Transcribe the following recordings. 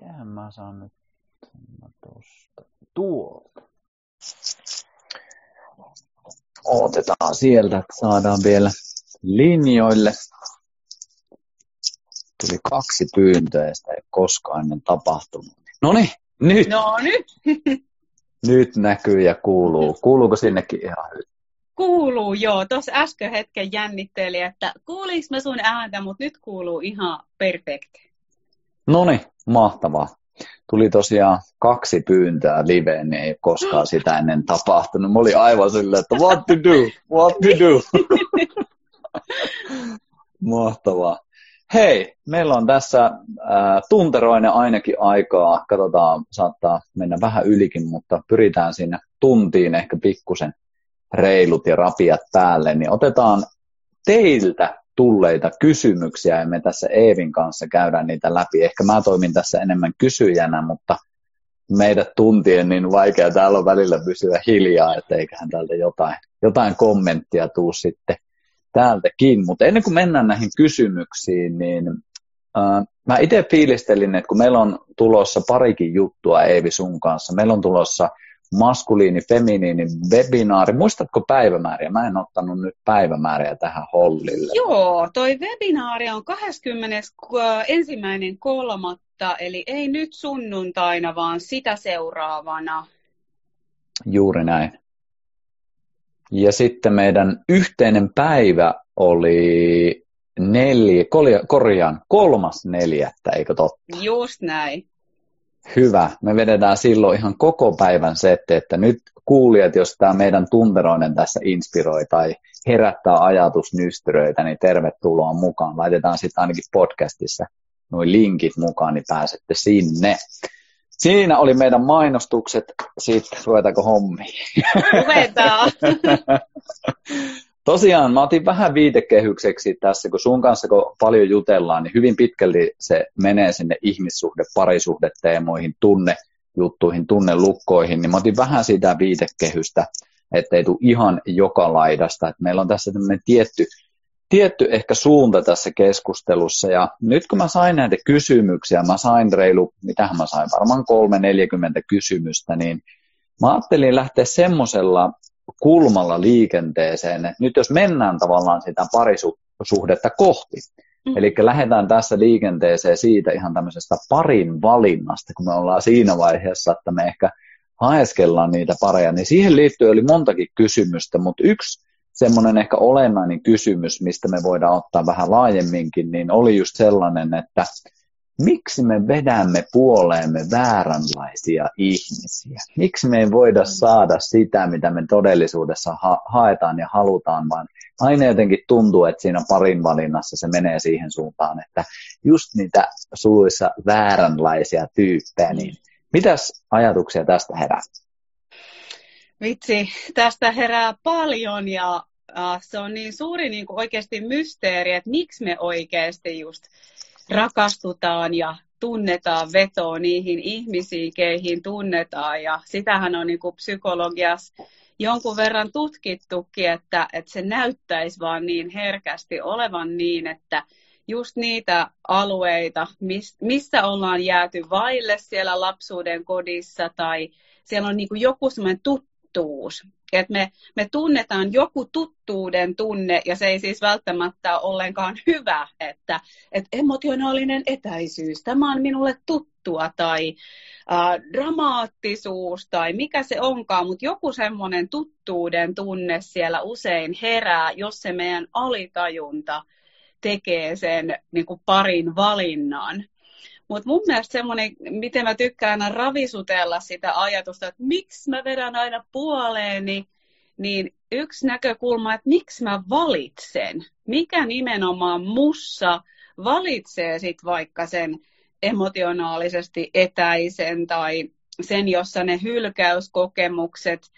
Mitenhän mä saan nyt tuosta tuolta. Otetaan sieltä, että saadaan vielä linjoille. Tuli kaksi pyyntöä ja sitä ei koskaan ennen tapahtunut. No niin, nyt. No nyt. nyt näkyy ja kuuluu. Kuuluuko sinnekin ihan hyvin? Kuuluu, joo. Tuossa äsken hetken jännitteli, että kuuliks mä sun ääntä, mutta nyt kuuluu ihan perfekti. No niin, mahtavaa. Tuli tosiaan kaksi pyyntöä liveen, niin ei koskaan sitä ennen tapahtunut. Mä olin aivan silleen, että what to do, what to do. Mahtavaa. Hei, meillä on tässä äh, tunteroinen ainakin aikaa. Katsotaan, saattaa mennä vähän ylikin, mutta pyritään sinne tuntiin ehkä pikkusen reilut ja rapiat päälle. Niin otetaan teiltä tulleita kysymyksiä ja me tässä Eevin kanssa käydään niitä läpi. Ehkä mä toimin tässä enemmän kysyjänä, mutta meidät tuntien niin vaikea täällä on välillä pysyä hiljaa, että eiköhän täältä jotain, jotain kommenttia tuu sitten täältäkin. Mutta ennen kuin mennään näihin kysymyksiin, niin äh, mä itse fiilistelin, että kun meillä on tulossa parikin juttua Eevi sun kanssa, meillä on tulossa maskuliini, feminiini webinaari. Muistatko päivämääriä? Mä en ottanut nyt päivämääriä tähän hollille. Joo, toi webinaari on 21. kolmatta, eli ei nyt sunnuntaina, vaan sitä seuraavana. Juuri näin. Ja sitten meidän yhteinen päivä oli neljä, korjaan, kolmas neljättä, eikö totta? Just näin. Hyvä. Me vedetään silloin ihan koko päivän setti, että nyt kuulijat, jos tämä meidän tunteroinen tässä inspiroi tai herättää ajatusnystyröitä, niin tervetuloa mukaan. Laitetaan sitten ainakin podcastissa noin linkit mukaan, niin pääsette sinne. Siinä oli meidän mainostukset. Sitten ruvetaanko hommi? Ruvetaan. Tosiaan mä otin vähän viitekehykseksi tässä, kun sun kanssa kun paljon jutellaan, niin hyvin pitkälti se menee sinne ihmissuhde, parisuhdeteemoihin, tunnejuttuihin, tunnelukkoihin, niin mä otin vähän sitä viitekehystä, ettei tule ihan joka laidasta. Et meillä on tässä tämmöinen tietty, tietty ehkä suunta tässä keskustelussa, ja nyt kun mä sain näitä kysymyksiä, mä sain reilu, mitähän mä sain, varmaan kolme 40 kysymystä, niin mä ajattelin lähteä semmoisella kulmalla liikenteeseen. Nyt jos mennään tavallaan sitä parisuhdetta kohti, mm. eli lähdetään tässä liikenteeseen siitä ihan tämmöisestä parin valinnasta, kun me ollaan siinä vaiheessa, että me ehkä haeskellaan niitä pareja, niin siihen liittyy oli montakin kysymystä, mutta yksi semmoinen ehkä olennainen kysymys, mistä me voidaan ottaa vähän laajemminkin, niin oli just sellainen, että miksi me vedämme puoleemme vääränlaisia ihmisiä? Miksi me ei voida saada sitä, mitä me todellisuudessa ha- haetaan ja halutaan, vaan aina jotenkin tuntuu, että siinä parin valinnassa se menee siihen suuntaan, että just niitä suluissa vääränlaisia tyyppejä, niin mitäs ajatuksia tästä herää? Vitsi, tästä herää paljon ja äh, se on niin suuri niin kuin oikeasti mysteeri, että miksi me oikeasti just rakastutaan ja tunnetaan vetoa niihin ihmisiin, keihin tunnetaan. Ja sitähän on niin kuin psykologiassa jonkun verran tutkittukin, että, että se näyttäisi vaan niin herkästi olevan niin, että just niitä alueita, missä ollaan jääty vaille siellä lapsuuden kodissa tai siellä on niin kuin joku semmoinen tuttuus, että me, me tunnetaan joku tuttuuden tunne, ja se ei siis välttämättä ole ollenkaan hyvä, että, että emotionaalinen etäisyys, tämä on minulle tuttua, tai äh, dramaattisuus, tai mikä se onkaan, mutta joku semmoinen tuttuuden tunne siellä usein herää, jos se meidän alitajunta tekee sen niin kuin parin valinnan. Mutta mun mielestä semmoinen, miten mä tykkään aina ravisutella sitä ajatusta, että miksi mä vedän aina puoleeni, niin yksi näkökulma, että miksi mä valitsen, mikä nimenomaan mussa valitsee sit vaikka sen emotionaalisesti etäisen tai sen, jossa ne hylkäyskokemukset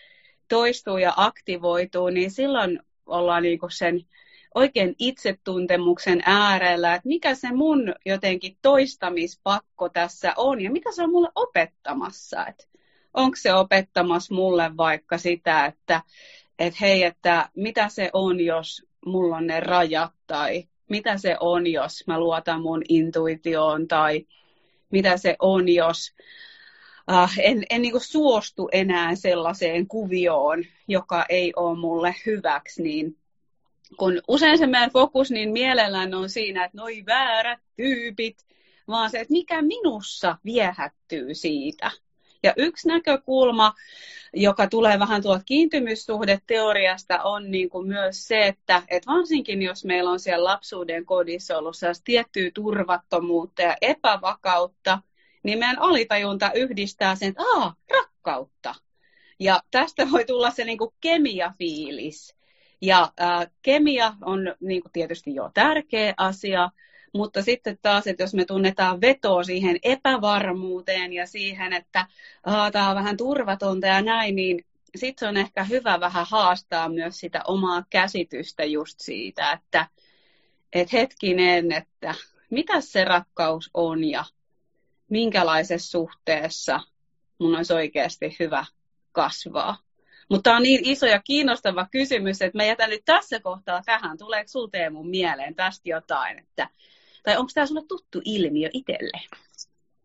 toistuu ja aktivoituu, niin silloin ollaan niinku sen oikein itsetuntemuksen äärellä, että mikä se mun jotenkin toistamispakko tässä on ja mitä se on mulle opettamassa. Että onko se opettamassa mulle vaikka sitä, että et hei, että mitä se on, jos mulla on ne rajat tai mitä se on, jos mä luotan mun intuitioon tai mitä se on, jos uh, en, en niin suostu enää sellaiseen kuvioon, joka ei ole mulle hyväksi, niin kun usein se meidän fokus niin mielellään on siinä, että noi väärät tyypit, vaan se, että mikä minussa viehättyy siitä. Ja yksi näkökulma, joka tulee vähän tuolta kiintymyssuhdeteoriasta, on niin kuin myös se, että, että varsinkin jos meillä on siellä lapsuuden kodissa ollut tiettyä turvattomuutta ja epävakautta, niin meidän alitajunta yhdistää sen, että Aa, rakkautta. Ja tästä voi tulla se niin kuin kemiafiilis. Ja ää, kemia on niin kuin tietysti jo tärkeä asia, mutta sitten taas, että jos me tunnetaan vetoa siihen epävarmuuteen ja siihen, että tämä on vähän turvatonta ja näin, niin sitten on ehkä hyvä vähän haastaa myös sitä omaa käsitystä just siitä, että et hetkinen, että mitä se rakkaus on ja minkälaisessa suhteessa mun olisi oikeasti hyvä kasvaa. Mutta tämä on niin iso ja kiinnostava kysymys, että mä jätän nyt tässä kohtaa tähän. Tuleeko sinulle Teemu mieleen tästä jotain? Että, tai onko tämä sinulle tuttu ilmiö itselle?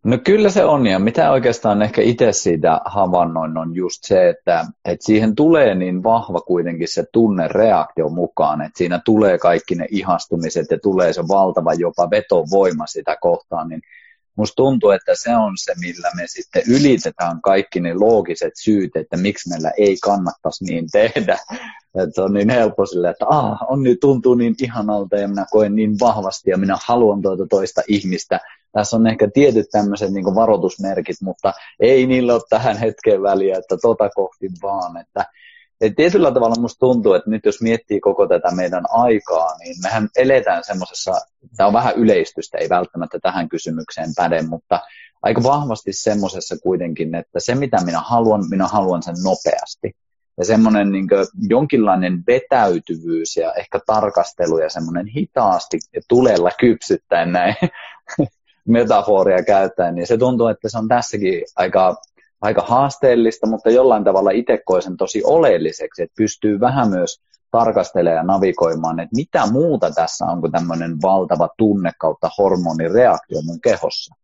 No kyllä se on, ja mitä oikeastaan ehkä itse siitä havainnoin on just se, että, että siihen tulee niin vahva kuitenkin se tunnereaktio mukaan, että siinä tulee kaikki ne ihastumiset ja tulee se valtava jopa vetovoima sitä kohtaan, niin musta tuntuu, että se on se, millä me sitten ylitetään kaikki ne loogiset syyt, että miksi meillä ei kannattaisi niin tehdä. Että on niin helppo sille, että ah, on niin, tuntuu niin ihanalta ja minä koen niin vahvasti ja minä haluan tuota toista ihmistä. Tässä on ehkä tietyt tämmöiset niin varoitusmerkit, mutta ei niillä ole tähän hetkeen väliä, että tota kohti vaan. Että et tietyllä tavalla musta tuntuu, että nyt jos miettii koko tätä meidän aikaa, niin mehän eletään semmoisessa, tämä on vähän yleistystä, ei välttämättä tähän kysymykseen päde, mutta aika vahvasti semmoisessa kuitenkin, että se mitä minä haluan, minä haluan sen nopeasti. Ja semmoinen niin jonkinlainen vetäytyvyys ja ehkä tarkastelu ja semmoinen hitaasti tulella kypsyttäen näin metaforia käyttäen, niin se tuntuu, että se on tässäkin aika aika haasteellista, mutta jollain tavalla itse koen sen tosi oleelliseksi, että pystyy vähän myös tarkastelemaan ja navigoimaan, että mitä muuta tässä on kuin tämmöinen valtava tunne kautta hormonireaktio mun kehossa.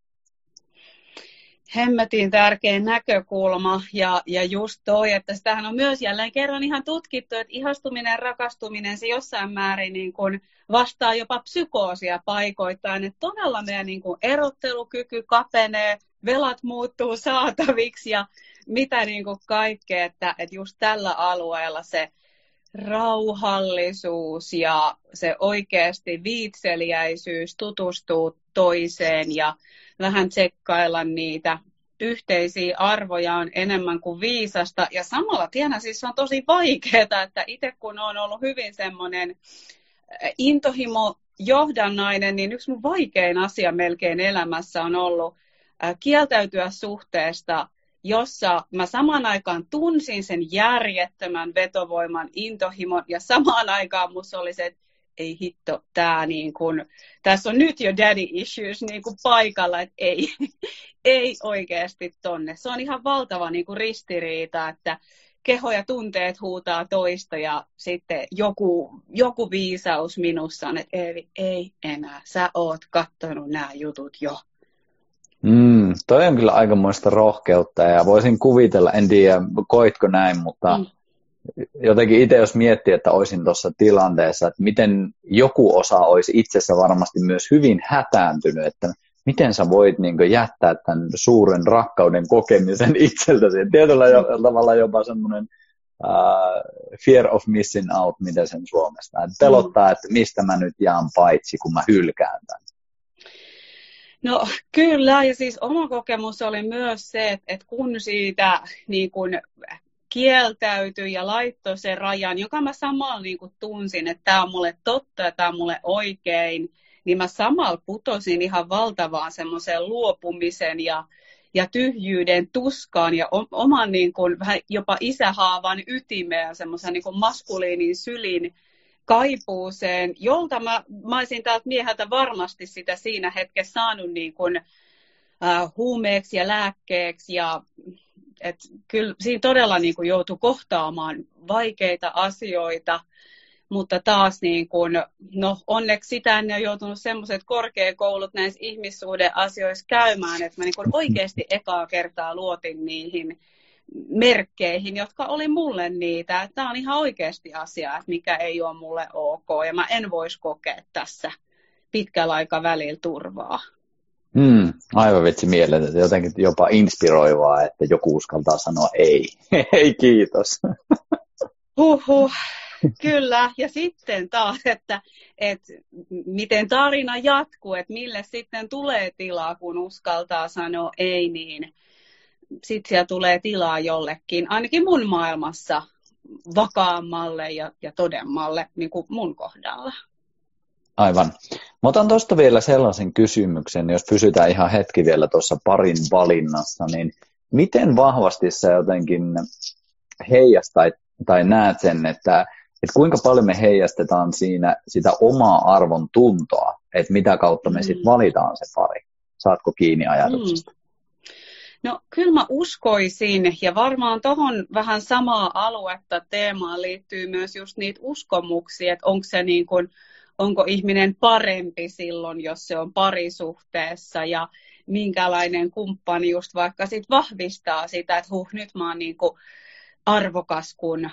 Hemmetin tärkeä näkökulma ja, ja just toi, että sitähän on myös jälleen kerran ihan tutkittu, että ihastuminen rakastuminen se jossain määrin niin kuin vastaa jopa psykoosia paikoittain, että todella meidän niin kuin erottelukyky kapenee, velat muuttuu saataviksi ja mitä niin kuin kaikkea, että, että just tällä alueella se rauhallisuus ja se oikeasti viitseliäisyys tutustuu toiseen ja vähän tsekkailla niitä yhteisiä arvoja on enemmän kuin viisasta. Ja samalla tiedän, siis on tosi vaikeaa, että itse kun on ollut hyvin semmoinen intohimo johdannainen, niin yksi mun vaikein asia melkein elämässä on ollut kieltäytyä suhteesta, jossa mä samaan aikaan tunsin sen järjettömän vetovoiman, intohimon ja samaan aikaan musta oli se, että ei hitto, tää niin kun, tässä on nyt jo daddy issues niin kuin paikalla, että ei, ei oikeasti tonne. Se on ihan valtava niin kuin ristiriita, että keho ja tunteet huutaa toista ja sitten joku, joku viisaus minussa on, että ei, ei enää, sä oot kattonut nämä jutut jo. Mm, toi on kyllä aikamoista rohkeutta ja voisin kuvitella, en tiedä koitko näin, mutta mm. jotenkin itse jos miettii, että olisin tuossa tilanteessa, että miten joku osa olisi itsessä varmasti myös hyvin hätääntynyt, että miten sä voit niin jättää tämän suuren rakkauden kokemisen itseltäsi. Tietyllä mm. tavalla jopa semmoinen uh, fear of missing out, miten sen Suomesta. Että pelottaa, että mistä mä nyt jään paitsi, kun mä hylkään tämän. No kyllä, ja siis oma kokemus oli myös se, että, kun siitä niin kun kieltäytyi ja laittoi sen rajan, joka mä samalla niin kun tunsin, että tämä on mulle totta ja tämä on mulle oikein, niin mä samalla putosin ihan valtavaan semmoiseen luopumisen ja, ja tyhjyyden tuskaan ja oman niin kun, vähän jopa isähaavan ytimeen, semmoisen niin maskuliinin sylin kaipuuseen, jolta mä, mä olisin täältä mieheltä varmasti sitä siinä hetkessä saanut niin kuin, äh, huumeeksi ja lääkkeeksi. Ja, et kyllä siinä todella niin kuin joutui kohtaamaan vaikeita asioita, mutta taas niin kun, no onneksi sitä en ole joutunut semmoiset korkeakoulut näissä ihmissuuden asioissa käymään, että mä niin kun oikeasti ekaa kertaa luotin niihin merkkeihin, jotka oli mulle niitä. Tämä on ihan oikeasti asia, että mikä ei ole mulle ok ja mä en voisi kokea tässä pitkällä aikavälillä turvaa. Mm, aivan vitsi mieletöntä, jotenkin jopa inspiroivaa, että joku uskaltaa sanoa ei. ei kiitos. Huhhuh, kyllä. Ja sitten taas, että, että miten tarina jatkuu, että mille sitten tulee tilaa, kun uskaltaa sanoa ei, niin sitten siellä tulee tilaa jollekin, ainakin mun maailmassa, vakaammalle ja, ja todemmalle, niin kuin mun kohdalla. Aivan. Mä otan tuosta vielä sellaisen kysymyksen, jos pysytään ihan hetki vielä tuossa parin valinnassa, niin miten vahvasti sä jotenkin heijastat tai näet sen, että, että kuinka paljon me heijastetaan siinä sitä omaa arvon tuntoa, että mitä kautta me sitten mm. valitaan se pari. Saatko kiinni ajatuksesta? Mm. No kyllä mä uskoisin, ja varmaan tuohon vähän samaa aluetta teemaan liittyy myös just niitä uskomuksia, että onko se niin kuin, onko ihminen parempi silloin, jos se on parisuhteessa, ja minkälainen kumppani just vaikka sit vahvistaa sitä, että huh, nyt mä oon niin kuin arvokas, kun,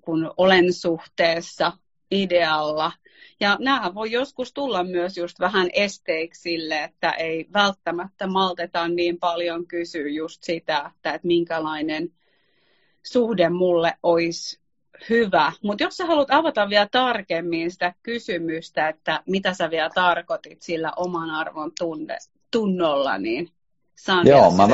kun olen suhteessa idealla. Ja nämä voi joskus tulla myös just vähän esteiksi sille, että ei välttämättä malteta niin paljon kysyä just sitä, että, että minkälainen suhde mulle olisi hyvä. Mutta jos sä haluat avata vielä tarkemmin sitä kysymystä, että mitä sä vielä tarkoitit sillä oman arvon tunne, tunnolla, niin saan Joo, mä,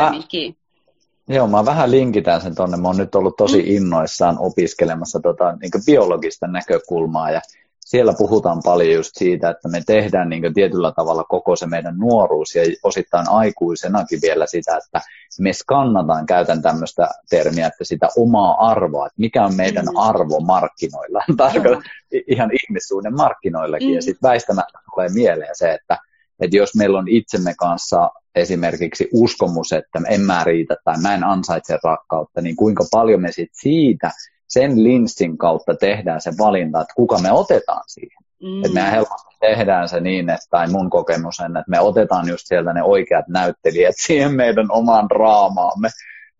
Joo, mä vähän linkitän sen tonne. Mä oon nyt ollut tosi mm. innoissaan opiskelemassa tota, niin biologista näkökulmaa ja siellä puhutaan paljon just siitä, että me tehdään niin tietyllä tavalla koko se meidän nuoruus ja osittain aikuisenakin vielä sitä, että me skannataan, käytän tämmöistä termiä, että sitä omaa arvoa, että mikä on meidän mm. arvo markkinoilla, tarkoitan ihan ihmissuuden markkinoillakin mm. ja sitten väistämättä tulee mieleen se, että että jos meillä on itsemme kanssa esimerkiksi uskomus, että en mä riitä tai mä en ansaitse rakkautta, niin kuinka paljon me sit siitä sen linssin kautta tehdään se valinta, että kuka me otetaan siihen. Mm. Että mehän helposti tehdään se niin, että, tai mun kokemus on, että me otetaan just sieltä ne oikeat näyttelijät siihen meidän omaan draamaamme.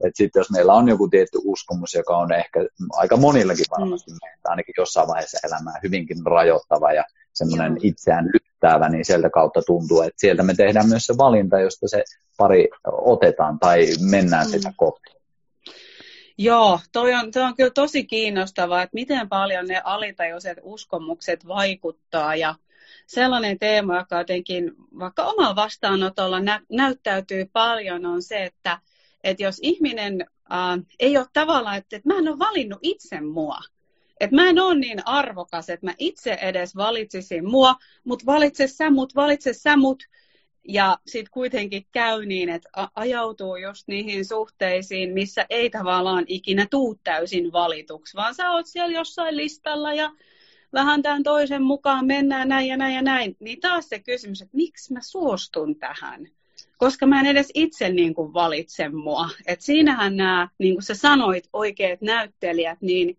Että sitten jos meillä on joku tietty uskomus, joka on ehkä aika monillakin varmasti mm. meitä, ainakin jossain vaiheessa elämää hyvinkin rajoittava ja semmoinen itseään lyttäävä, niin sieltä kautta tuntuu, että sieltä me tehdään myös se valinta, josta se pari otetaan tai mennään mm. sitä kohti. Joo, toi on, toi on kyllä tosi kiinnostavaa, että miten paljon ne alitajuiset uskomukset vaikuttaa ja sellainen teema, joka jotenkin vaikka omalla vastaanotolla nä- näyttäytyy paljon, on se, että, että jos ihminen äh, ei ole tavallaan, että, että mä en ole valinnut itse mua, että mä en ole niin arvokas, että mä itse edes valitsisin mua, mutta valitse sä mut, valitse sä mut. Ja sitten kuitenkin käy niin, että ajautuu just niihin suhteisiin, missä ei tavallaan ikinä tuu täysin valituksi, vaan sä oot siellä jossain listalla ja vähän tämän toisen mukaan mennään näin ja näin ja näin. Niin taas se kysymys, että miksi mä suostun tähän? Koska mä en edes itse niin kuin valitse mua. Et siinähän nämä, niin kuin sä sanoit, oikeat näyttelijät, niin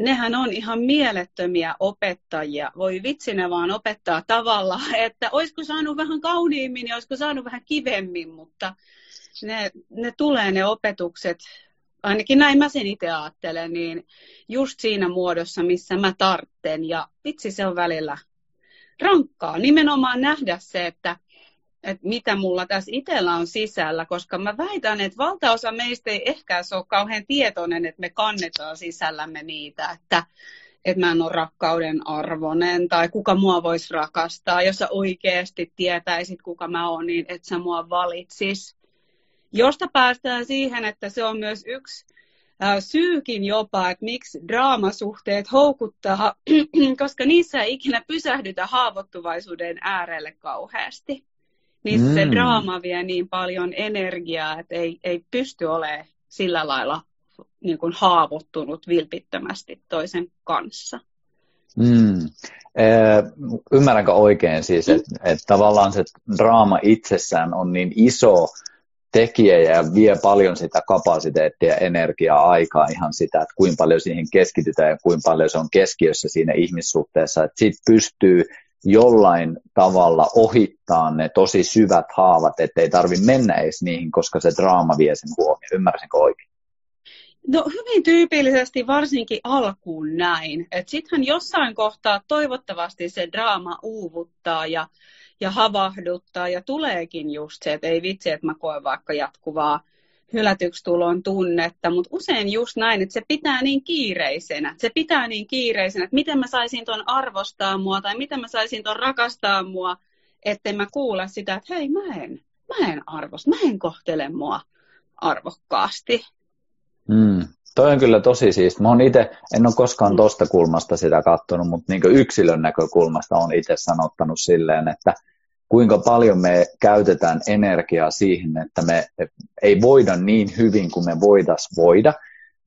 nehän on ihan mielettömiä opettajia. Voi vitsi ne vaan opettaa tavalla, että olisiko saanut vähän kauniimmin ja olisiko saanut vähän kivemmin, mutta ne, ne tulee ne opetukset, ainakin näin mä sen itse ajattelen, niin just siinä muodossa, missä mä tartten. Ja vitsi se on välillä rankkaa. Nimenomaan nähdä se, että että mitä mulla tässä itsellä on sisällä, koska mä väitän, että valtaosa meistä ei ehkä ole kauhean tietoinen, että me kannetaan sisällämme niitä, että, että mä en ole rakkauden arvoinen tai kuka mua voisi rakastaa. Jos sä oikeasti tietäisit, kuka mä oon, niin et sä mua valitsis. Josta päästään siihen, että se on myös yksi syykin jopa, että miksi draamasuhteet houkuttaa, koska niissä ei ikinä pysähdytä haavoittuvaisuuden äärelle kauheasti niin mm. se draama vie niin paljon energiaa, että ei, ei pysty olemaan sillä lailla niin kuin haavoittunut vilpittömästi toisen kanssa. Mm. Ee, ymmärränkö oikein siis, että et tavallaan se draama itsessään on niin iso tekijä ja vie paljon sitä kapasiteettia, energiaa, aikaa ihan sitä, että kuinka paljon siihen keskitytään ja kuinka paljon se on keskiössä siinä ihmissuhteessa, että sitten pystyy jollain tavalla ohittaa ne tosi syvät haavat, ettei tarvi mennä edes niihin, koska se draama vie sen huomioon. Ymmärsinkö oikein? No hyvin tyypillisesti varsinkin alkuun näin. Sittenhän jossain kohtaa toivottavasti se draama uuvuttaa ja, ja havahduttaa ja tuleekin just se, että ei vitsi, että mä koen vaikka jatkuvaa hylätyksi tulon tunnetta, mutta usein just näin, että se pitää niin kiireisenä. Se pitää niin kiireisenä, että miten mä saisin ton arvostaa mua tai miten mä saisin ton rakastaa mua, ettei mä kuule sitä, että hei mä en, mä en arvosta, mä en kohtele mua arvokkaasti. Mm. Toi on kyllä tosi siisti. Mä oon itse, en ole koskaan tuosta kulmasta sitä katsonut, mutta niin yksilön näkökulmasta on itse sanottanut silleen, että kuinka paljon me käytetään energiaa siihen, että me ei voida niin hyvin kuin me voidas voida.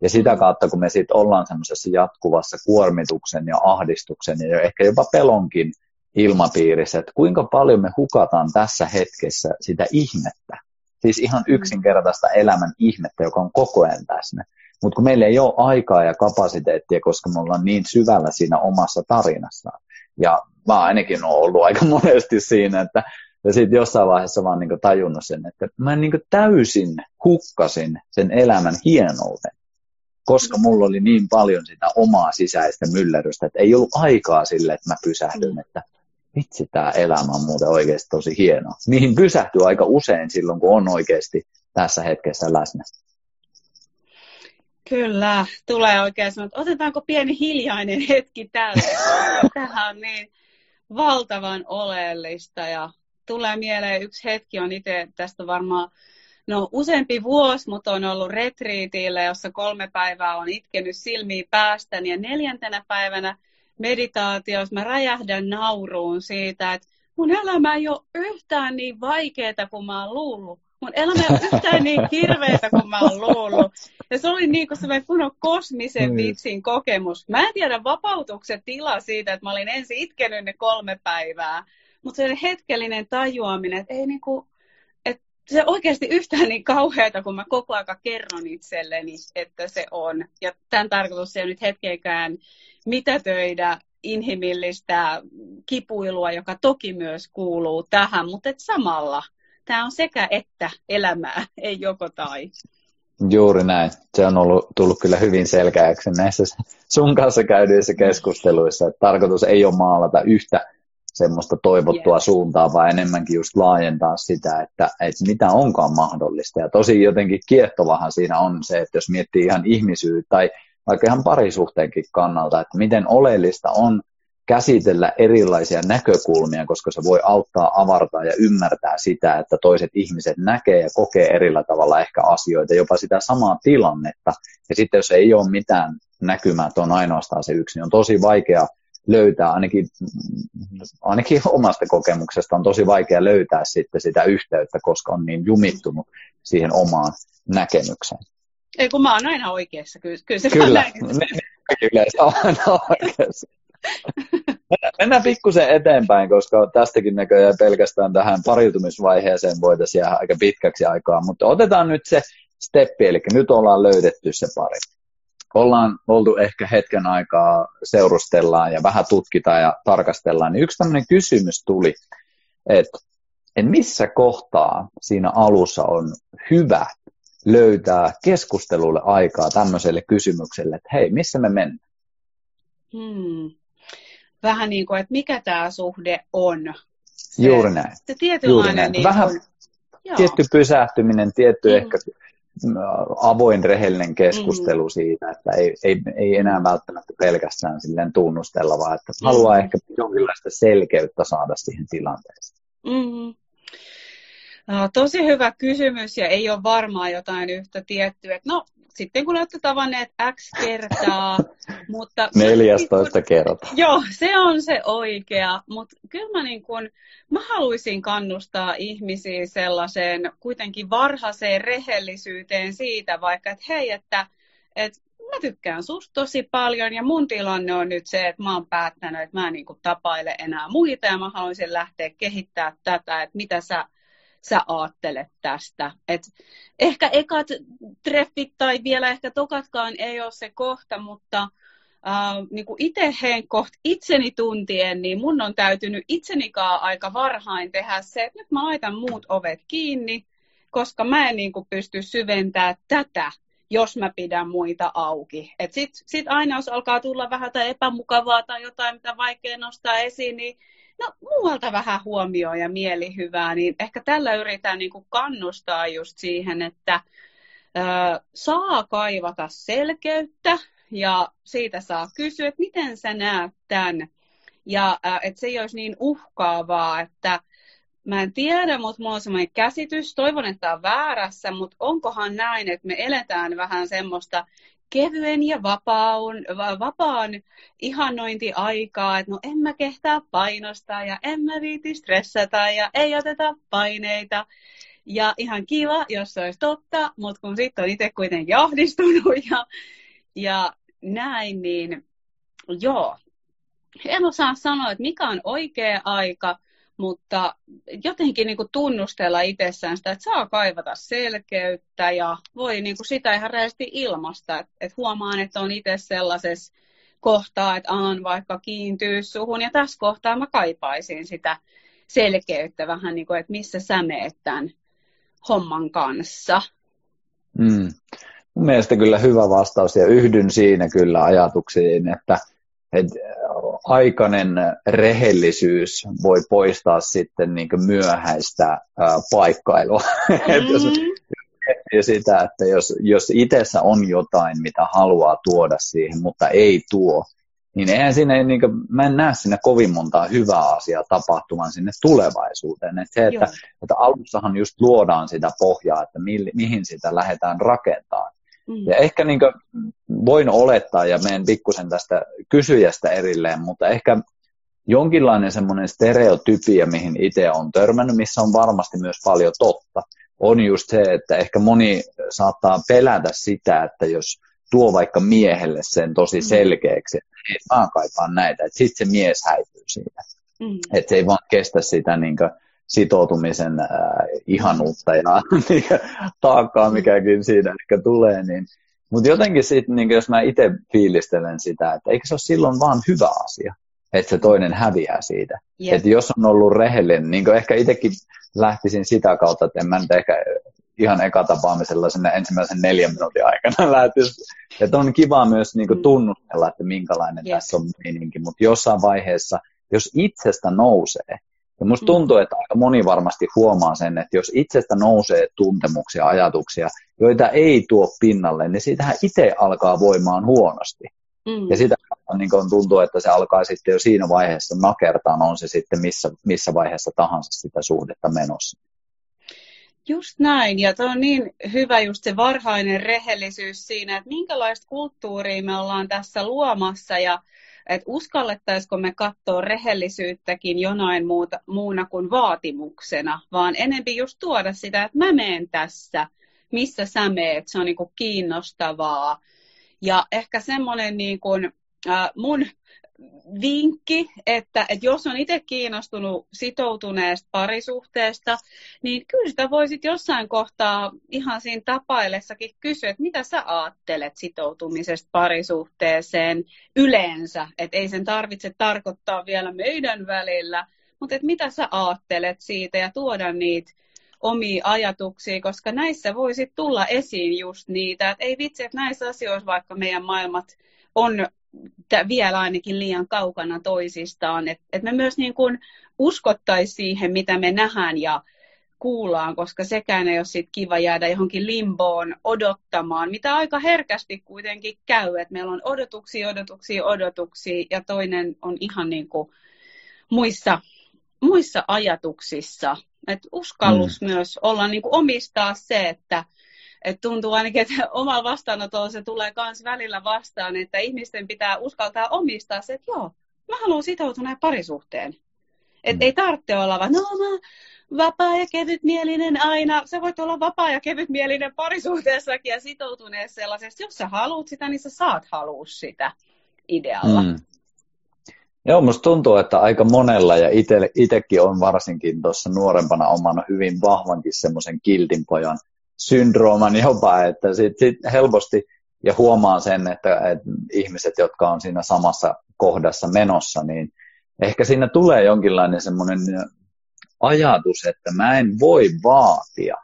Ja sitä kautta, kun me sitten ollaan semmoisessa jatkuvassa kuormituksen ja ahdistuksen ja ehkä jopa pelonkin ilmapiirissä, että kuinka paljon me hukataan tässä hetkessä sitä ihmettä. Siis ihan mm. yksinkertaista elämän ihmettä, joka on koko ajan tässä. Mutta kun meillä ei ole aikaa ja kapasiteettia, koska me ollaan niin syvällä siinä omassa tarinassa. Ja mä ainakin olen ollut aika monesti siinä, että ja sitten jossain vaiheessa vaan niin tajunnut sen, että mä niin täysin hukkasin sen elämän hienouden, koska mulla oli niin paljon sitä omaa sisäistä myllerrystä, että ei ollut aikaa sille, että mä pysähdyn, että vitsi, tämä elämä on muuten oikeasti tosi hienoa. Mihin pysähtyy aika usein silloin, kun on oikeasti tässä hetkessä läsnä. Kyllä, tulee oikein sanoa, otetaanko pieni hiljainen hetki tälle. Tähän on niin valtavan oleellista ja tulee mieleen yksi hetki, on itse tästä varmaan no, useampi vuosi, mutta on ollut retriitillä, jossa kolme päivää on itkenyt silmiä päästäni ja neljäntenä päivänä meditaatiossa mä räjähdän nauruun siitä, että mun elämä ei ole yhtään niin vaikeaa kuin mä oon luullut. Mun elämä ei ole yhtään niin hirveätä kuin mä oon luullut. Ja se oli niin kuin semmoinen kunnon kosmisen mm. vitsin kokemus. Mä en tiedä vapautuksen tila siitä, että mä olin ensin itkenyt ne kolme päivää. Mutta se hetkellinen tajuaminen, että ei niinku, että se oikeasti yhtään niin kauheata, kun mä koko aika kerron itselleni, että se on. Ja tämän tarkoitus ei nyt hetkeäkään mitätöidä inhimillistä kipuilua, joka toki myös kuuluu tähän, mutta et samalla tämä on sekä että elämää, ei joko tai. Juuri näin. Se on ollut, tullut kyllä hyvin selkeäksi näissä sun kanssa käydyissä keskusteluissa, että tarkoitus ei ole maalata yhtä semmoista toivottua yeah. suuntaa, vaan enemmänkin just laajentaa sitä, että, että mitä onkaan mahdollista. Ja tosi jotenkin kiehtovahan siinä on se, että jos miettii ihan ihmisyyttä tai vaikka ihan parisuhteenkin kannalta, että miten oleellista on käsitellä erilaisia näkökulmia, koska se voi auttaa avartaa ja ymmärtää sitä, että toiset ihmiset näkee ja kokee erillä tavalla ehkä asioita, jopa sitä samaa tilannetta. Ja sitten jos ei ole mitään näkymää, että on ainoastaan se yksi, niin on tosi vaikea löytää, ainakin, ainakin omasta kokemuksesta on tosi vaikea löytää sitten sitä yhteyttä, koska on niin jumittunut siihen omaan näkemykseen. Ei kun mä oon aina oikeassa, kyllä, kyllä se Kyllä, näin. ne, ne yleensä on aina oikeassa. Mennään pikkusen eteenpäin, koska tästäkin näköjään pelkästään tähän pariutumisvaiheeseen voitaisiin jäädä aika pitkäksi aikaa, mutta otetaan nyt se steppi, eli nyt ollaan löydetty se pari ollaan oltu ehkä hetken aikaa seurustellaan ja vähän tutkitaan ja tarkastellaan, niin yksi tämmöinen kysymys tuli, että en missä kohtaa siinä alussa on hyvä löytää keskustelulle aikaa tämmöiselle kysymykselle, että hei, missä me mennään? Hmm. Vähän niin kuin, että mikä tämä suhde on. Se, Juuri näin. Se tietynlainen Juuri näin. Niin Vähän kuin, tietty pysähtyminen, tietty mm. ehkä avoin, rehellinen keskustelu mm. siitä, että ei, ei, ei enää välttämättä pelkästään silleen tunnustella, vaan että mm. haluaa ehkä jonkinlaista selkeyttä saada siihen tilanteeseen. Mm. No, tosi hyvä kysymys ja ei ole varmaan jotain yhtä tiettyä. No, sitten kun olette tavanneet X kertaa. mutta 14 niin kertaa. Joo, se on se oikea. Mutta kyllä mä, niin kun, mä haluaisin kannustaa ihmisiä sellaiseen kuitenkin varhaiseen rehellisyyteen siitä, vaikka että hei, että, että mä tykkään susta tosi paljon ja mun tilanne on nyt se, että mä oon päättänyt, että mä en niin tapaile enää muita ja mä haluaisin lähteä kehittämään tätä, että mitä sä sä aattelet tästä. Et ehkä ekat treffit tai vielä ehkä tokatkaan ei ole se kohta, mutta Uh, niin kuin itse henkkoht itseni tuntien, niin mun on täytynyt itsenikaan aika varhain tehdä se, että nyt mä laitan muut ovet kiinni, koska mä en niin kuin pysty syventämään tätä, jos mä pidän muita auki. Sitten sit aina, jos alkaa tulla vähän tai epämukavaa tai jotain, mitä vaikea nostaa esiin, niin no, muualta vähän huomioon ja mielihyvää, niin ehkä tällä yritän niin kuin kannustaa just siihen, että ö, saa kaivata selkeyttä ja siitä saa kysyä, että miten sä näet tämän. Ja että se ei olisi niin uhkaavaa, että mä en tiedä, mutta mulla on sellainen käsitys, toivon, että on väärässä, mutta onkohan näin, että me eletään vähän semmoista kevyen ja vapaan, vapaan ihannointiaikaa, että no en mä kehtää painostaa ja en mä viiti stressata ja ei oteta paineita. Ja ihan kiva, jos se olisi totta, mutta kun sitten on itse kuitenkin ahdistunut ja, ja näin, niin joo, en osaa sanoa, että mikä on oikea aika, mutta jotenkin niin kuin tunnustella itsessään sitä, että saa kaivata selkeyttä ja voi niin kuin sitä ihan reellisesti ilmasta, että, että huomaan, että on itse sellaisessa kohtaa, että alan vaikka kiintyy suhun ja tässä kohtaa mä kaipaisin sitä selkeyttä vähän niin kuin, että missä sä meet tämän homman kanssa. Mm. Mun mielestä kyllä hyvä vastaus ja yhdyn siinä kyllä ajatuksiin, että, että aikainen rehellisyys voi poistaa sitten niin myöhäistä ää, paikkailua. Mm-hmm. jos miettii sitä, että jos, jos itsessä on jotain, mitä haluaa tuoda siihen, mutta ei tuo, niin eihän siinä, niin kuin, mä en näe sinne kovin montaa hyvää asiaa tapahtuman sinne tulevaisuuteen. Että se, että, että alussahan just luodaan sitä pohjaa, että mi, mihin sitä lähdetään rakentamaan. Mm. Ja ehkä niin kuin, voin olettaa, ja menen pikkusen tästä kysyjästä erilleen, mutta ehkä jonkinlainen semmoinen stereotypia, mihin itse on törmännyt, missä on varmasti myös paljon totta, on just se, että ehkä moni saattaa pelätä sitä, että jos tuo vaikka miehelle sen tosi mm. selkeäksi, että ei saa kaipaa näitä, että sitten se mies häipyy siitä. Mm. Että se ei vaan kestä sitä niin kuin, sitoutumisen äh, ihanuutta ja taakkaa, mikäkin siinä ehkä tulee. Niin. Mutta jotenkin sitten, niin jos mä itse fiilistelen sitä, että eikö se ole silloin vaan hyvä asia, että se toinen häviää siitä. Yep. Että jos on ollut rehellinen, niin ehkä itsekin lähtisin sitä kautta, että en mä nyt ehkä ihan eka tapaamisella sinne ensimmäisen neljän minuutin aikana lähtisi. Että on kiva myös niin kuin, mm. tunnustella, että minkälainen yep. tässä on meininki, mutta jossain vaiheessa, jos itsestä nousee, ja musta tuntuu, että aika moni varmasti huomaa sen, että jos itsestä nousee tuntemuksia, ajatuksia, joita ei tuo pinnalle, niin siitähän itse alkaa voimaan huonosti. Mm. Ja sitä niin kun tuntuu, että se alkaa sitten jo siinä vaiheessa nakertaa, on se sitten missä, missä vaiheessa tahansa sitä suhdetta menossa. Just näin, ja tuo on niin hyvä just se varhainen rehellisyys siinä, että minkälaista kulttuuria me ollaan tässä luomassa, ja että uskallettaisiko me katsoa rehellisyyttäkin jonain muuta, muuna kuin vaatimuksena, vaan enempi just tuoda sitä, että mä meen tässä, missä sä meet, se on niin kuin kiinnostavaa. Ja ehkä semmoinen niin kuin, äh, mun vinkki, että, että jos on itse kiinnostunut sitoutuneesta parisuhteesta, niin kyllä sitä voisit jossain kohtaa ihan siinä tapaillessakin kysyä, että mitä sä ajattelet sitoutumisesta parisuhteeseen yleensä, että ei sen tarvitse tarkoittaa vielä meidän välillä, mutta että mitä sä ajattelet siitä ja tuoda niitä omia ajatuksia, koska näissä voisi tulla esiin just niitä, että ei vitsi, että näissä asioissa, vaikka meidän maailmat on vielä ainakin liian kaukana toisistaan. Että et me myös niin kuin uskottaisiin siihen, mitä me nähdään ja kuullaan, koska sekään ei ole sit kiva jäädä johonkin limboon odottamaan, mitä aika herkästi kuitenkin käy, että meillä on odotuksia, odotuksia, odotuksia ja toinen on ihan niin kuin muissa, muissa ajatuksissa. Et uskallus mm. myös olla niin kuin omistaa se, että et tuntuu ainakin, että omalla vastaanotolla se tulee myös välillä vastaan, että ihmisten pitää uskaltaa omistaa se, että joo, mä haluan sitoutuneen parisuhteen. Et mm. ei tarvitse olla vaan, no mä vapaa ja kevytmielinen aina. Sä voit olla vapaa ja kevytmielinen parisuhteessakin ja sitoutuneessa sellaisesta. Jos sä haluat sitä, niin sä saat halua sitä idealla. Mm. Joo, musta tuntuu, että aika monella ja itsekin on varsinkin tuossa nuorempana omana hyvin vahvankin semmoisen kiltin pojan syndrooman jopa, että sit, sit helposti ja huomaan sen, että, että ihmiset, jotka on siinä samassa kohdassa menossa, niin ehkä siinä tulee jonkinlainen semmoinen ajatus, että mä en voi vaatia,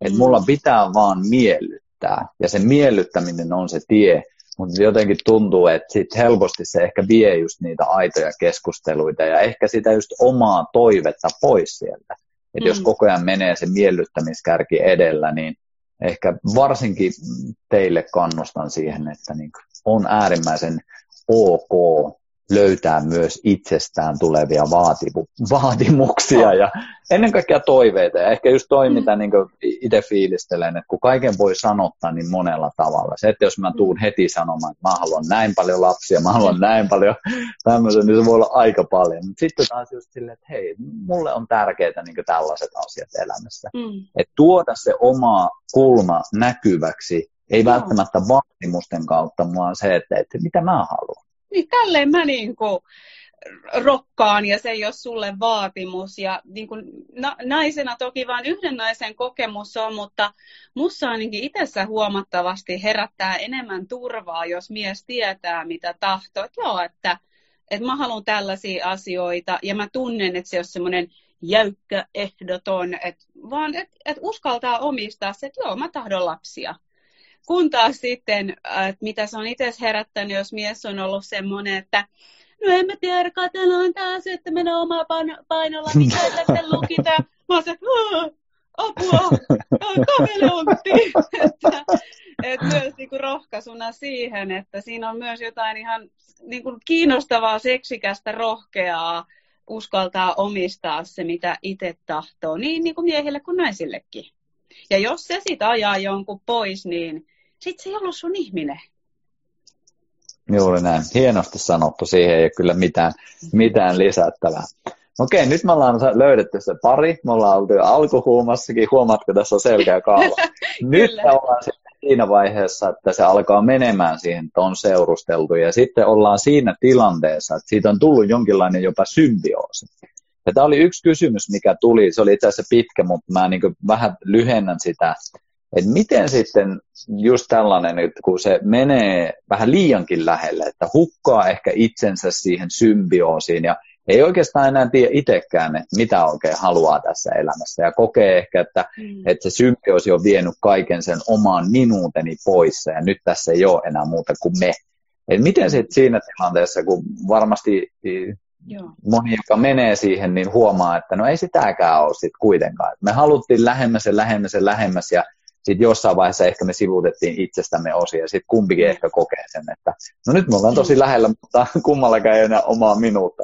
että mm. mulla pitää vaan miellyttää, ja se miellyttäminen on se tie, mutta jotenkin tuntuu, että sit helposti se ehkä vie just niitä aitoja keskusteluita ja ehkä sitä just omaa toivetta pois sieltä. Että mm. jos koko ajan menee se miellyttämiskärki edellä, niin ehkä varsinkin teille kannustan siihen, että niin on äärimmäisen ok löytää myös itsestään tulevia vaativu, vaatimuksia ja ennen kaikkea toiveita. Ja ehkä just toi, mitä niin itse fiilistelen, että kun kaiken voi sanottaa niin monella tavalla. Se, että jos mä tuun heti sanomaan, että mä haluan näin paljon lapsia, mä haluan näin paljon tämmöisen, niin se voi olla aika paljon. Mutta sitten taas just silleen, että hei, mulle on tärkeää niin tällaiset asiat elämässä. Mm. Että tuoda se oma kulma näkyväksi, ei no. välttämättä vaatimusten kautta, vaan se, että, että mitä mä haluan. Niin tälleen mä niin kuin rokkaan ja se ei ole sulle vaatimus. Ja niin kuin na- naisena toki vain yhden naisen kokemus on, mutta mussa ainakin itsessä huomattavasti herättää enemmän turvaa, jos mies tietää, mitä tahtoo. Että joo, että, että mä haluan tällaisia asioita ja mä tunnen, että se on semmoinen jäykkä, ehdoton, että vaan että että uskaltaa omistaa se, että joo, mä tahdon lapsia. Kun taas sitten, että mitä se on itse herättänyt, jos mies on ollut semmoinen, että no en mä tiedä, katsellaan taas, että menee omaa painolla, mikä sitten lukita. Mä oon se, apua, kameleontti. että, et myös niinku rohkaisuna siihen, että siinä on myös jotain ihan niinku kiinnostavaa, seksikästä, rohkeaa, uskaltaa omistaa se, mitä itse tahtoo, niin, niin kuin miehille kuin naisillekin. Ja jos se sitten ajaa jonkun pois, niin sit se ei ollut sun ihminen. Juuri näin. Hienosti sanottu. Siihen ei ole kyllä mitään, mitään lisättävää. Okei, nyt me ollaan löydetty se pari. Me ollaan oltu jo alkuhuumassakin. Huomaatko, tässä on selkeä kaava. nyt me ollaan sitten siinä vaiheessa, että se alkaa menemään siihen, että on seurusteltu. Ja sitten ollaan siinä tilanteessa, että siitä on tullut jonkinlainen jopa symbioosi. Ja tämä oli yksi kysymys, mikä tuli. Se oli itse asiassa pitkä, mutta mä niin vähän lyhennän sitä että miten sitten just tällainen, että kun se menee vähän liiankin lähelle, että hukkaa ehkä itsensä siihen symbioosiin ja ei oikeastaan enää tiedä itsekään, että mitä oikein haluaa tässä elämässä ja kokee ehkä, että, mm. että se symbioosi on vienyt kaiken sen oman minuuteni pois ja nyt tässä ei ole enää muuta kuin me. Et miten sitten siinä tilanteessa, kun varmasti Joo. moni, joka menee siihen, niin huomaa, että no ei sitäkään ole sitten kuitenkaan. Me haluttiin lähemmäs ja lähemmäs ja lähemmäs ja sitten jossain vaiheessa ehkä me sivuutettiin itsestämme osia, ja sitten kumpikin ehkä kokee sen, että no nyt me ollaan tosi lähellä, mutta kummallakaan ei enää omaa minuutta.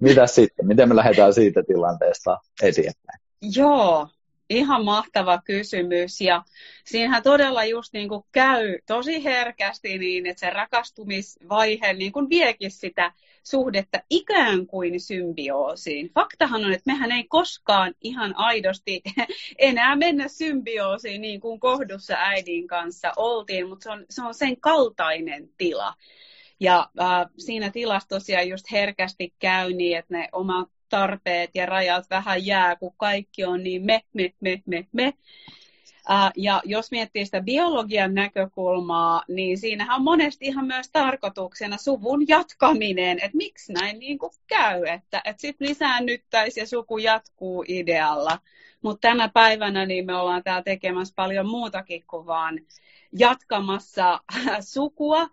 Mitä sitten? Miten me lähdetään siitä tilanteesta eteenpäin? Joo, ihan mahtava kysymys ja siinähän todella just niin kuin käy tosi herkästi niin, että se rakastumisvaihe niin kuin viekin sitä suhdetta ikään kuin symbioosiin. Faktahan on, että mehän ei koskaan ihan aidosti enää mennä symbioosiin niin kuin kohdussa äidin kanssa oltiin, mutta se on, se on sen kaltainen tila. Ja äh, siinä tilassa tosiaan just herkästi käy niin, että ne omat tarpeet ja rajat vähän jää, kun kaikki on niin me, me, me, me, me. Uh, ja jos miettii sitä biologian näkökulmaa, niin siinähän on monesti ihan myös tarkoituksena suvun jatkaminen, että miksi näin niin kuin käy, että, että sitten lisäännyttäisi ja suku jatkuu idealla. Mutta tänä päivänä niin me ollaan täällä tekemässä paljon muutakin kuin vaan jatkamassa sukua,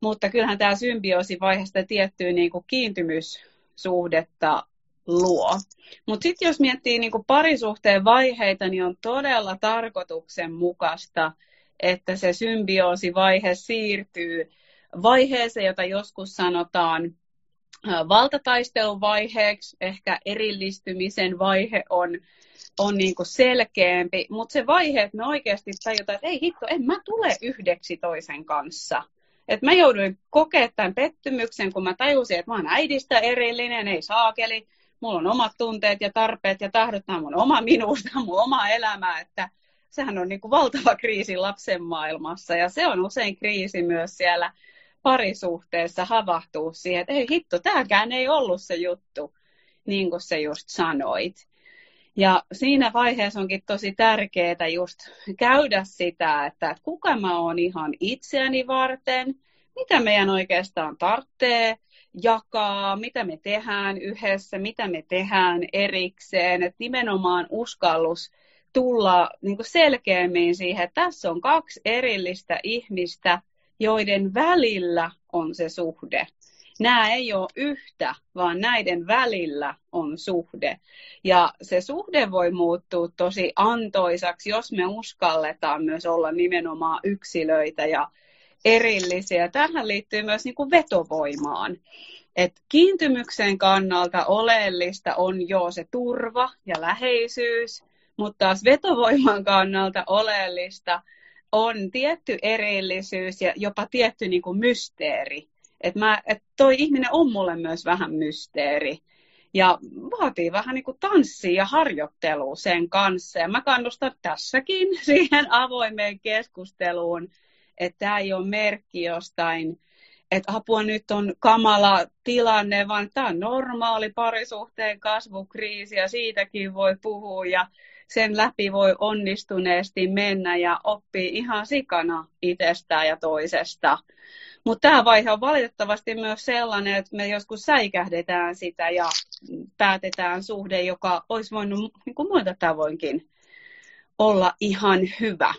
mutta kyllähän tämä symbioosivaihe sitä tiettyä niin kuin kiintymyssuhdetta luo. Mutta sitten jos miettii niin parisuhteen vaiheita, niin on todella tarkoituksenmukaista, että se symbioosivaihe siirtyy vaiheeseen, jota joskus sanotaan valtataistelun vaiheeksi, ehkä erillistymisen vaihe on, on niin kuin selkeämpi, mutta se vaihe, että me oikeasti tajutaan, että ei hitto, en mä tule yhdeksi toisen kanssa. Et mä jouduin kokemaan tämän pettymyksen, kun mä tajusin, että mä oon äidistä erillinen, ei saakeli, mulla on omat tunteet ja tarpeet ja tahdot, nämä on mun oma minuus, tämä on mun oma elämä, että sehän on niin kuin valtava kriisi lapsen maailmassa. Ja se on usein kriisi myös siellä parisuhteessa havahtuu siihen, että ei hitto, tämäkään ei ollut se juttu, niin kuin sä just sanoit. Ja siinä vaiheessa onkin tosi tärkeää just käydä sitä, että kuka mä oon ihan itseäni varten, mitä meidän oikeastaan tarvitsee jakaa, mitä me tehdään yhdessä, mitä me tehdään erikseen, että nimenomaan uskallus tulla niin kuin selkeämmin siihen, että tässä on kaksi erillistä ihmistä, joiden välillä on se suhde. Nämä ei ole yhtä, vaan näiden välillä on suhde. Ja se suhde voi muuttua tosi antoisaksi, jos me uskalletaan myös olla nimenomaan yksilöitä ja erillisiä. Tähän liittyy myös niin kuin vetovoimaan. Et kiintymyksen kannalta oleellista on jo se turva ja läheisyys, mutta taas vetovoiman kannalta oleellista on tietty erillisyys ja jopa tietty niin kuin mysteeri. Että et toi ihminen on mulle myös vähän mysteeri. Ja vaatii vähän niin kuin tanssia ja harjoittelua sen kanssa. Ja mä kannustan tässäkin siihen avoimeen keskusteluun, että tämä ei ole merkki jostain, että apua nyt on kamala tilanne, vaan tämä on normaali parisuhteen kasvukriisi ja siitäkin voi puhua ja sen läpi voi onnistuneesti mennä ja oppii ihan sikana itsestään ja toisesta. Mutta tämä vaihe on valitettavasti myös sellainen, että me joskus säikähdetään sitä ja päätetään suhde, joka olisi voinut niin kuin muilta tavoinkin olla ihan hyvä.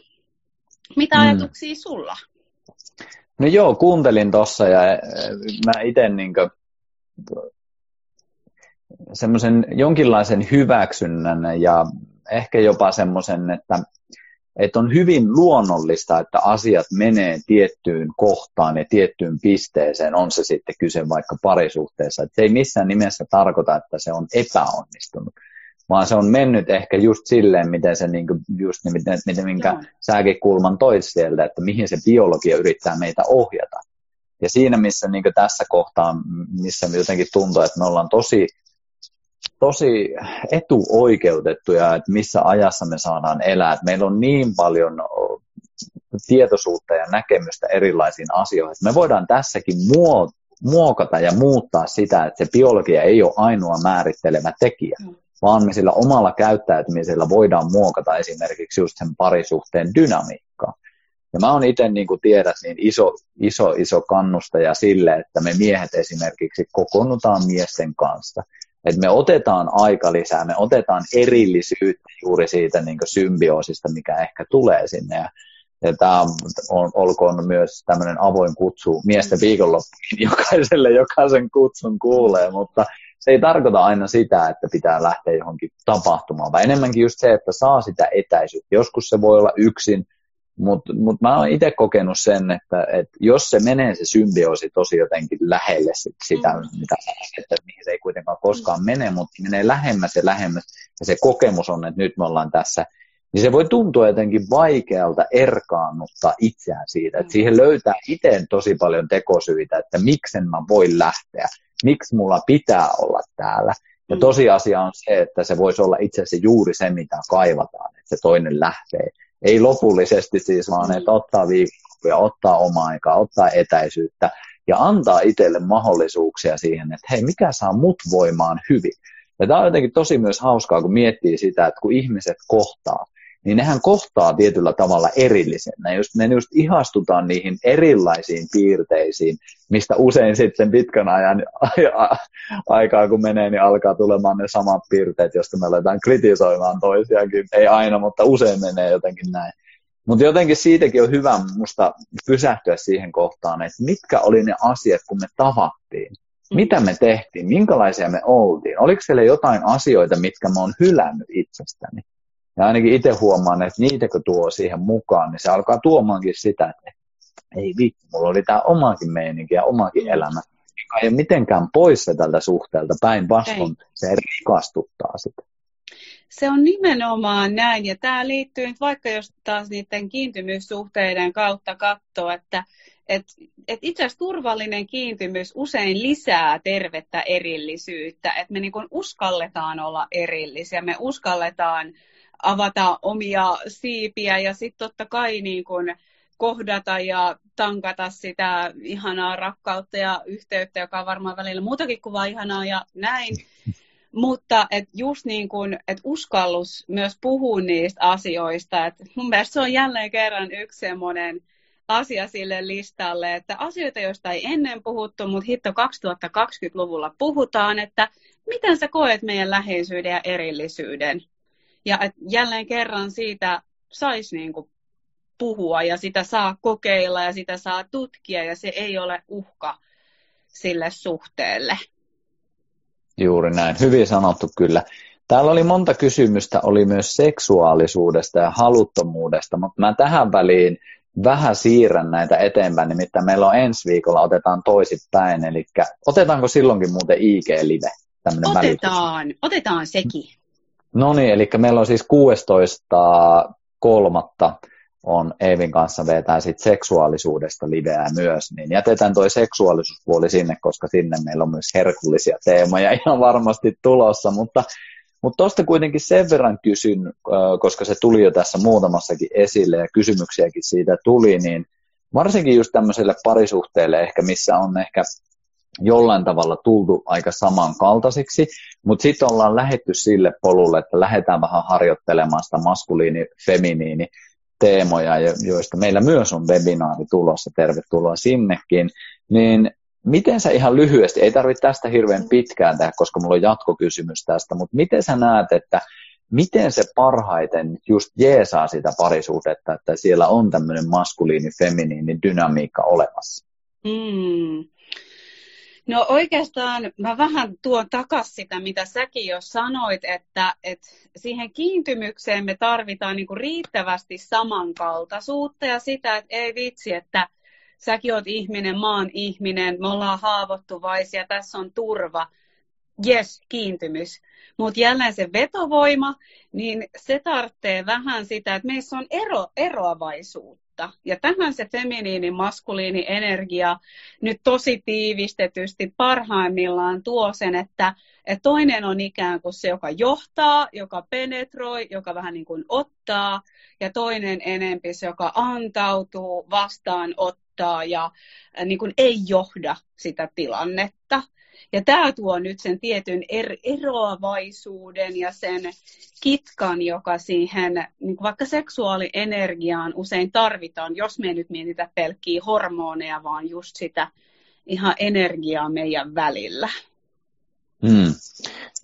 Mitä mm. ajatuksia sulla? No joo, kuuntelin tuossa ja mä itse niin semmoisen jonkinlaisen hyväksynnän ja ehkä jopa semmoisen, että, että on hyvin luonnollista, että asiat menee tiettyyn kohtaan ja tiettyyn pisteeseen, on se sitten kyse vaikka parisuhteessa. Että se ei missään nimessä tarkoita, että se on epäonnistunut, vaan se on mennyt ehkä just silleen, miten se, niin kuin, just niin, miten, miten minkä Joo. säkin kulman toit sieltä, että mihin se biologia yrittää meitä ohjata. Ja siinä, missä niin tässä kohtaa, missä jotenkin tuntuu, että me ollaan tosi tosi etuoikeutettuja, että missä ajassa me saadaan elää. Että meillä on niin paljon tietoisuutta ja näkemystä erilaisiin asioihin. Me voidaan tässäkin muokata ja muuttaa sitä, että se biologia ei ole ainoa määrittelevä tekijä, mm. Vaan me sillä omalla käyttäytymisellä voidaan muokata esimerkiksi just sen parisuhteen dynamiikkaa. Ja mä oon itse, niin kuin tiedät, niin iso, iso, iso kannustaja sille, että me miehet esimerkiksi kokoonnutaan miesten kanssa – että me otetaan aika lisää, me otetaan erillisyyttä juuri siitä niin symbioosista, mikä ehkä tulee sinne. Ja, ja tämä on, olkoon myös tämmöinen avoin kutsu miesten viikonloppuihin jokaiselle, joka sen kutsun kuulee, mutta se ei tarkoita aina sitä, että pitää lähteä johonkin tapahtumaan, vaan enemmänkin just se, että saa sitä etäisyyttä. Joskus se voi olla yksin, mutta mut mä oon itse kokenut sen, että, että jos se menee se symbioosi tosi jotenkin lähelle sit sitä, mm. mitä että mihin se ei kuitenkaan koskaan mene, mutta menee lähemmäs ja lähemmäs, ja se kokemus on, että nyt me ollaan tässä, niin se voi tuntua jotenkin vaikealta erkaannuttaa itseään siitä, että siihen löytää itse tosi paljon tekosyitä, että miksen mä voin lähteä, miksi mulla pitää olla täällä. Ja mm. tosiasia on se, että se voisi olla itse asiassa juuri se, mitä kaivataan, että se toinen lähtee ei lopullisesti siis, vaan että ottaa viikonloppuja, ottaa omaa aikaa, ottaa etäisyyttä ja antaa itselle mahdollisuuksia siihen, että hei, mikä saa mut voimaan hyvin. Ja tämä on jotenkin tosi myös hauskaa, kun miettii sitä, että kun ihmiset kohtaa, niin nehän kohtaa tietyllä tavalla erillisenä. Just, me just ihastutaan niihin erilaisiin piirteisiin, mistä usein sitten pitkän ajan aikaa, kun menee, niin alkaa tulemaan ne samat piirteet, joista me aletaan kritisoimaan toisiakin. Ei aina, mutta usein menee jotenkin näin. Mutta jotenkin siitäkin on hyvä musta pysähtyä siihen kohtaan, että mitkä oli ne asiat, kun me tavattiin. Mitä me tehtiin, minkälaisia me oltiin. Oliko siellä jotain asioita, mitkä mä oon hylännyt itsestäni. Ja ainakin itse huomaan, että niitä kun tuo siihen mukaan, niin se alkaa tuomaankin sitä, että ei vittu, mulla oli tämä omakin meininki ja omakin mm. elämä, joka ei ole mitenkään pois se tältä suhteelta, päinvastoin se rikastuttaa sitä. Se on nimenomaan näin, ja tämä liittyy nyt vaikka jos taas niiden kiintymyssuhteiden kautta katsoo, että et, et itse asiassa turvallinen kiintymys usein lisää tervettä erillisyyttä, että me niin uskalletaan olla erillisiä, me uskalletaan avata omia siipiä ja sitten totta kai niin kun kohdata ja tankata sitä ihanaa rakkautta ja yhteyttä, joka on varmaan välillä muutakin kuin vain ihanaa ja näin. Mutta et just niin kuin, et uskallus myös puhua niistä asioista. Et mun mielestä se on jälleen kerran yksi semmoinen asia sille listalle, että asioita, joista ei ennen puhuttu, mutta hitto 2020-luvulla puhutaan, että miten sä koet meidän läheisyyden ja erillisyyden. Ja et jälleen kerran siitä saisi niin kuin puhua ja sitä saa kokeilla ja sitä saa tutkia ja se ei ole uhka sille suhteelle. Juuri näin, hyvin sanottu kyllä. Täällä oli monta kysymystä, oli myös seksuaalisuudesta ja haluttomuudesta, mutta mä tähän väliin vähän siirrän näitä eteenpäin, nimittäin meillä on ensi viikolla, otetaan toisittain, eli otetaanko silloinkin muuten IG-live? Otetaan, otetaan sekin. No niin, eli meillä on siis 16 kolmatta on Eivin kanssa vetää sit seksuaalisuudesta liveä myös, niin jätetään toi seksuaalisuuspuoli sinne, koska sinne meillä on myös herkullisia teemoja ihan varmasti tulossa, mutta mutta tuosta kuitenkin sen verran kysyn, koska se tuli jo tässä muutamassakin esille ja kysymyksiäkin siitä tuli, niin varsinkin just tämmöiselle parisuhteelle ehkä, missä on ehkä jollain tavalla tultu aika samankaltaisiksi, mutta sitten ollaan lähetty sille polulle, että lähdetään vähän harjoittelemaan sitä maskuliini-feminiini teemoja, joista meillä myös on webinaari tulossa, tervetuloa sinnekin, niin miten sä ihan lyhyesti, ei tarvitse tästä hirveän pitkään tehdä, koska mulla on jatkokysymys tästä, mutta miten sä näet, että miten se parhaiten just jeesaa sitä parisuhdetta, että siellä on tämmöinen maskuliini-feminiini dynamiikka olemassa? Mm. No oikeastaan mä vähän tuon takas sitä, mitä säkin jo sanoit, että, että siihen kiintymykseen me tarvitaan niin kuin riittävästi samankaltaisuutta ja sitä, että ei vitsi, että säkin oot ihminen, maan ihminen, me ollaan haavoittuvaisia, tässä on turva. Yes, kiintymys. Mutta jälleen se vetovoima, niin se tarvitsee vähän sitä, että meissä on ero, eroavaisuutta. Ja tähän se feminiini, maskuliini energia nyt tosi tiivistetysti parhaimmillaan tuo sen, että, että toinen on ikään kuin se, joka johtaa, joka penetroi, joka vähän niin kuin ottaa, ja toinen enempi se, joka antautuu, vastaanottaa ja niin kuin ei johda sitä tilannetta. Ja tämä tuo nyt sen tietyn er, eroavaisuuden ja sen kitkan, joka siihen niin vaikka seksuaalienergiaan usein tarvitaan, jos me ei nyt mietitä pelkkiä hormoneja, vaan just sitä ihan energiaa meidän välillä. Hmm.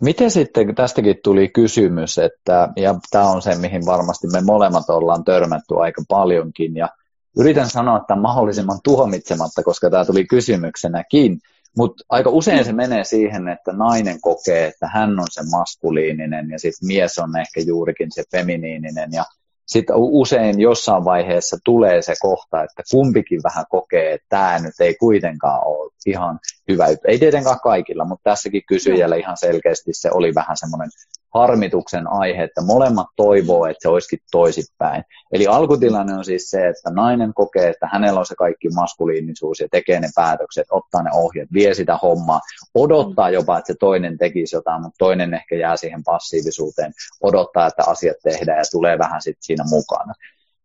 Miten sitten, tästäkin tuli kysymys, että, ja tämä on se, mihin varmasti me molemmat ollaan törmätty aika paljonkin, ja yritän sanoa että mahdollisimman tuomitsematta, koska tämä tuli kysymyksenäkin, mutta aika usein se menee siihen, että nainen kokee, että hän on se maskuliininen ja sitten mies on ehkä juurikin se feminiininen. Ja sitten usein jossain vaiheessa tulee se kohta, että kumpikin vähän kokee, että tämä nyt ei kuitenkaan ole ihan hyvä. Ei tietenkään kaikilla, mutta tässäkin kysyjällä ihan selkeästi se oli vähän semmoinen harmituksen aihe, että molemmat toivoo, että se olisikin toisipäin. Eli alkutilanne on siis se, että nainen kokee, että hänellä on se kaikki maskuliinisuus ja tekee ne päätökset, ottaa ne ohjeet, vie sitä hommaa, odottaa mm. jopa, että se toinen tekisi jotain, mutta toinen ehkä jää siihen passiivisuuteen, odottaa, että asiat tehdään ja tulee vähän sitten siinä mukana.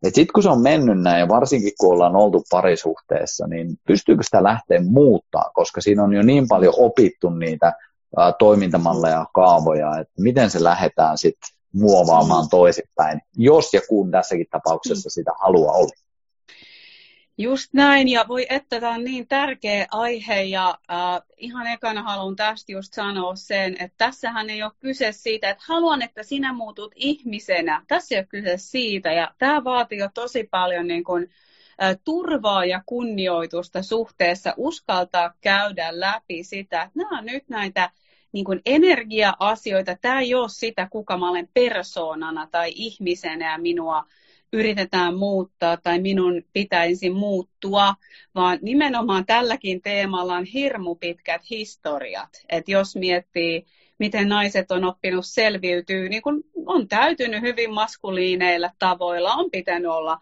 Sitten kun se on mennyt näin, ja varsinkin kun ollaan oltu parisuhteessa, niin pystyykö sitä lähteä muuttaa, koska siinä on jo niin paljon opittu niitä toimintamalleja, kaavoja, että miten se lähdetään sitten muovaamaan mm. toisinpäin, jos ja kun tässäkin tapauksessa sitä haluaa olla. Just näin, ja voi että tämä on niin tärkeä aihe, ja äh, ihan ekana haluan tästä just sanoa sen, että tässähän ei ole kyse siitä, että haluan, että sinä muutut ihmisenä. Tässä ei ole kyse siitä, ja tämä vaatii jo tosi paljon niin kuin, äh, turvaa ja kunnioitusta suhteessa, uskaltaa käydä läpi sitä, että nämä on nyt näitä niin kuin energia-asioita. Tämä ei ole sitä, kuka mä olen persoonana tai ihmisenä ja minua yritetään muuttaa tai minun pitäisi muuttua, vaan nimenomaan tälläkin teemalla on hirmu pitkät historiat. Et jos miettii, miten naiset on oppinut selviytyä, niin kun on täytynyt hyvin maskuliineilla tavoilla, on pitänyt olla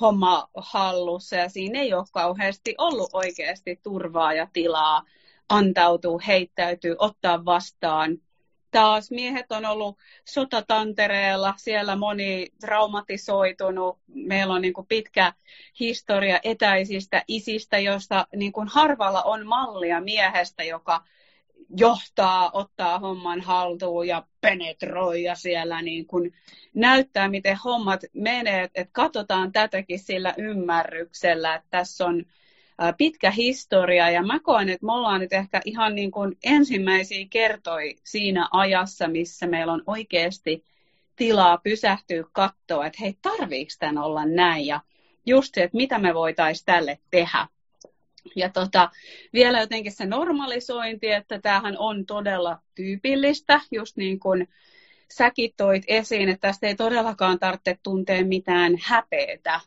homma hallussa ja siinä ei ole kauheasti ollut oikeasti turvaa ja tilaa antautuu, heittäytyy, ottaa vastaan taas miehet on ollut sotatantereella, siellä moni traumatisoitunut. Meillä on niin kuin pitkä historia etäisistä isistä, josta niin kuin harvalla on mallia miehestä, joka johtaa, ottaa homman haltuun ja penetroi ja siellä niin kuin näyttää, miten hommat menee. Että katsotaan tätäkin sillä ymmärryksellä, että tässä on pitkä historia ja mä koen, että me ollaan nyt ehkä ihan niin kuin ensimmäisiä kertoi siinä ajassa, missä meillä on oikeasti tilaa pysähtyä katsoa, että hei, tarviiko tämän olla näin ja just se, että mitä me voitaisiin tälle tehdä. Ja tota, vielä jotenkin se normalisointi, että tämähän on todella tyypillistä, just niin kuin säkin toit esiin, että tästä ei todellakaan tarvitse tuntea mitään häpeetä.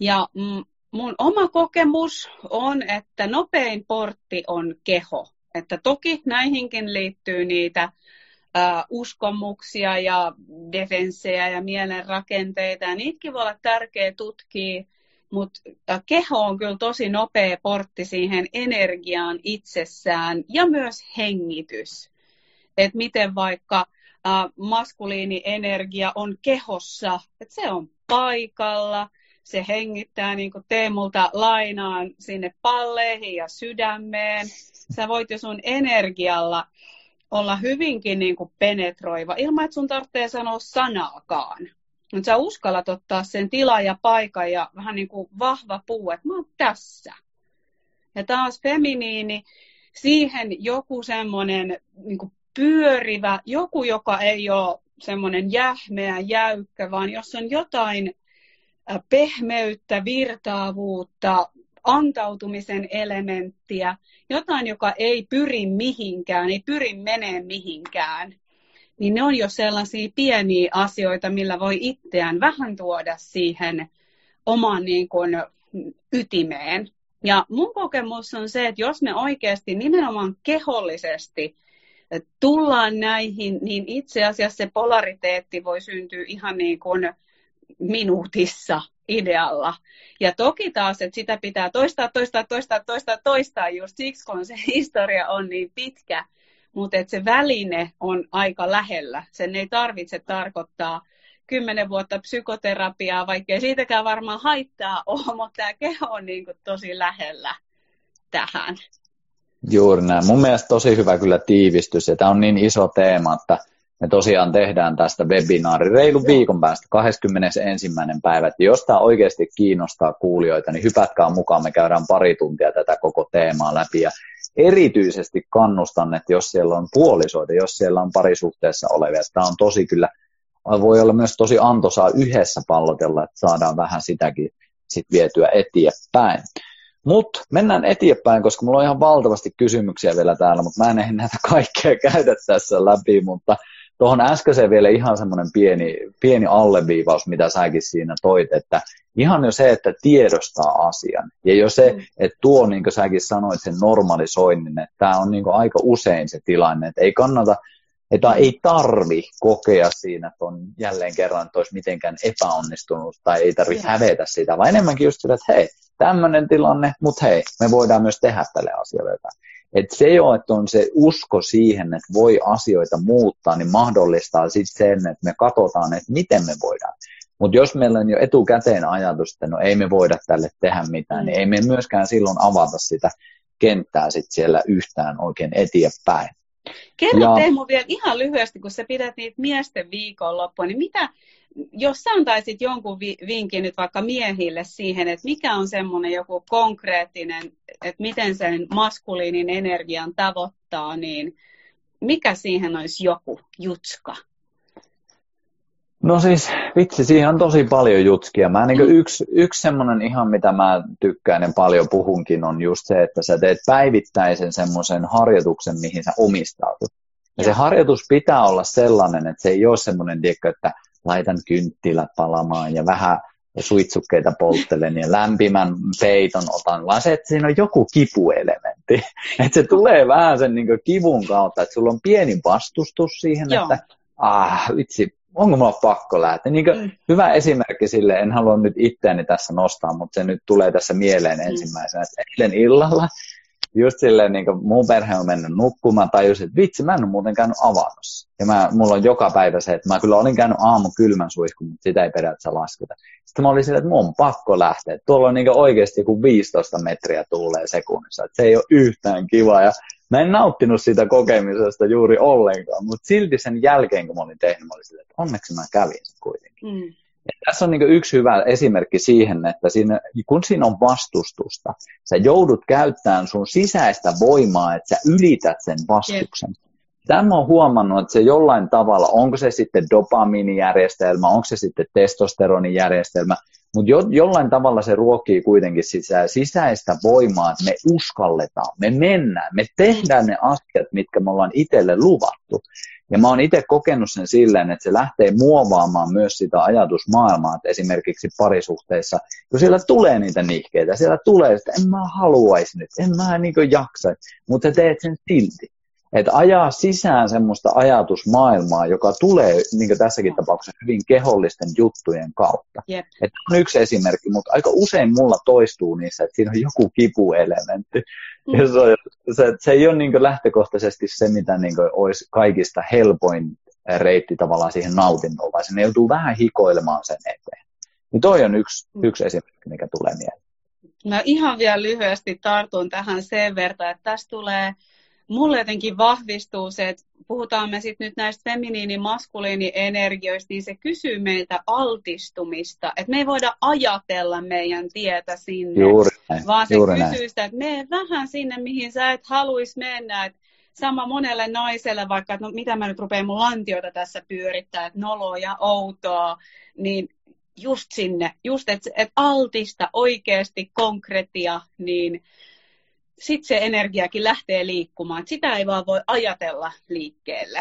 Ja mm, mun oma kokemus on, että nopein portti on keho. Että toki näihinkin liittyy niitä ä, uskomuksia ja defenssejä ja mielenrakenteita. Ja niitäkin voi olla tärkeä tutkia, mutta keho on kyllä tosi nopea portti siihen energiaan itsessään ja myös hengitys. Että miten vaikka ä, maskuliini energia on kehossa, että se on paikalla – se hengittää niin kuin Teemulta lainaan sinne palleihin ja sydämeen. Sä voit jo sun energialla olla hyvinkin niin kuin penetroiva, ilman että sun tarvitsee sanoa sanaakaan. Mutta sä uskallat ottaa sen tila ja paikan ja vähän niin kuin vahva puu, että mä oon tässä. Ja taas feminiini, siihen joku semmoinen niin pyörivä, joku, joka ei ole semmoinen jähmeä, jäykkä, vaan jos on jotain pehmeyttä, virtaavuutta, antautumisen elementtiä, jotain, joka ei pyri mihinkään, ei pyri menee mihinkään, niin ne on jo sellaisia pieniä asioita, millä voi itseään vähän tuoda siihen omaan niin kuin, ytimeen. Ja mun kokemus on se, että jos me oikeasti nimenomaan kehollisesti tullaan näihin, niin itse asiassa se polariteetti voi syntyä ihan niin kuin minuutissa idealla. Ja toki taas, että sitä pitää toistaa, toistaa, toistaa, toistaa, toistaa just siksi, kun se historia on niin pitkä. Mutta se väline on aika lähellä. Sen ei tarvitse tarkoittaa kymmenen vuotta psykoterapiaa, vaikkei siitäkään varmaan haittaa ole, mutta tämä keho on niin kuin tosi lähellä tähän. Juuri näin. Mun mielestä tosi hyvä kyllä tiivistys, ja tämä on niin iso teema, että me tosiaan tehdään tästä webinaari reilu viikon päästä, 21. päivä. Että jos tämä oikeasti kiinnostaa kuulijoita, niin hypätkää mukaan, me käydään pari tuntia tätä koko teemaa läpi. Ja erityisesti kannustan, että jos siellä on puolisoita, jos siellä on parisuhteessa olevia, tämä on tosi kyllä, voi olla myös tosi antoisaa yhdessä pallotella, että saadaan vähän sitäkin sit vietyä eteenpäin. Mutta mennään eteenpäin, koska mulla on ihan valtavasti kysymyksiä vielä täällä, mutta mä en ehdi näitä kaikkea käydä tässä läpi, mutta Tuohon äskeiseen vielä ihan semmoinen pieni, pieni alleviivaus, mitä säkin siinä toit, että ihan jo se, että tiedostaa asian. Ja jo se, mm. että tuo, niin kuin säkin sanoit, sen normalisoinnin, että tämä on niin aika usein se tilanne, että ei kannata, että ei tarvi kokea siinä, että on jälleen kerran, että olisi mitenkään epäonnistunut tai ei tarvi hävetä sitä, vaan enemmänkin just sitä, että hei, tämmöinen tilanne, mutta hei, me voidaan myös tehdä tälle asialle jotain. Et se jo, että on se usko siihen, että voi asioita muuttaa, niin mahdollistaa sitten sen, että me katsotaan, että miten me voidaan. Mutta jos meillä on jo etukäteen ajatus, että no ei me voida tälle tehdä mitään, niin ei me myöskään silloin avata sitä kenttää sit siellä yhtään oikein eteenpäin. Kerro ja... Teemu vielä ihan lyhyesti, kun sä pidät niitä miesten viikonloppua, niin mitä, jos sä antaisit jonkun vinkin nyt vaikka miehille siihen, että mikä on semmoinen joku konkreettinen, että miten sen maskuliinin energian tavoittaa, niin mikä siihen olisi joku jutska? No siis, vitsi, siihen on tosi paljon jutskia. Mä niin mm. yksi, yksi semmoinen ihan, mitä mä tykkään ja paljon puhunkin, on just se, että sä teet päivittäisen semmoisen harjoituksen, mihin sä omistautut. Ja, ja se harjoitus pitää olla sellainen, että se ei ole semmoinen, tiedätkö, että laitan kynttilät palamaan ja vähän suitsukkeita polttelen ja lämpimän peiton otan, vaan se, että siinä on joku kipuelementti. Että se tulee vähän sen niin kivun kautta, että sulla on pieni vastustus siihen, Joo. että ah, vitsi, onko mulla pakko lähteä. Niin mm. Hyvä esimerkki sille, en halua nyt itseäni tässä nostaa, mutta se nyt tulee tässä mieleen mm. ensimmäisenä, että eilen illalla just silleen, niin kuin mun perhe on mennyt nukkumaan, tajusin, että vitsi, mä en ole muuten käynyt avannossa. Ja mä, mulla on joka päivä se, että mä kyllä olin käynyt aamu kylmän suihkun, mutta sitä ei periaatteessa lasketa. Sitten mä olin silleen, että mun on pakko lähteä. Tuolla on niin oikeasti joku 15 metriä tuulee sekunnissa. Että se ei ole yhtään kiva. Ja mä en nauttinut siitä kokemisesta juuri ollenkaan, mutta silti sen jälkeen, kun mä olin tehnyt, mä olin silleen, että onneksi mä kävin sen kuitenkin. Mm. Ja tässä on niin yksi hyvä esimerkki siihen, että siinä, kun siinä on vastustusta, sä joudut käyttämään sun sisäistä voimaa, että sä ylität sen vastuksen. Yep. Tämä on huomannut, että se jollain tavalla, onko se sitten dopamiinijärjestelmä, onko se sitten testosteronijärjestelmä, mutta jo, jollain tavalla se ruokkii kuitenkin sitä sisäistä voimaa, että me uskalletaan, me mennään, me tehdään ne asiat, mitkä me ollaan itselle luvattu. Ja mä oon itse kokenut sen silleen, että se lähtee muovaamaan myös sitä ajatusmaailmaa, että esimerkiksi parisuhteissa, kun siellä tulee niitä nihkeitä, siellä tulee, että en mä haluaisi nyt, en mä niin jaksa, mutta teet sen silti. Että ajaa sisään semmoista ajatusmaailmaa, joka tulee, niin kuin tässäkin tapauksessa, hyvin kehollisten juttujen kautta. Yep. Että on yksi esimerkki, mutta aika usein mulla toistuu niissä, että siinä on joku kipuelementti. Mm. Ja se, on, se, se ei ole niin lähtökohtaisesti se, mitä niin olisi kaikista helpoin reitti tavallaan siihen nautintoon, vaan sinne joutuu vähän hikoilemaan sen eteen. Niin toi on yksi, mm. yksi esimerkki, mikä tulee mieleen. Mä ihan vielä lyhyesti tartun tähän sen verran, että tässä tulee mulle jotenkin vahvistuu se, että puhutaan me sitten nyt näistä feminiini-maskuliini-energioista, niin se kysyy meiltä altistumista, että me ei voida ajatella meidän tietä sinne, juuri näin, vaan se juuri kysyy näin. sitä, että mene vähän sinne, mihin sä et haluaisi mennä, että sama monelle naiselle, vaikka että no, mitä mä nyt rupean mun lantioita tässä pyörittää, että noloa ja outoa, niin just sinne, just että et altista oikeasti konkretia, niin sitten se energiakin lähtee liikkumaan. Et sitä ei vaan voi ajatella liikkeelle.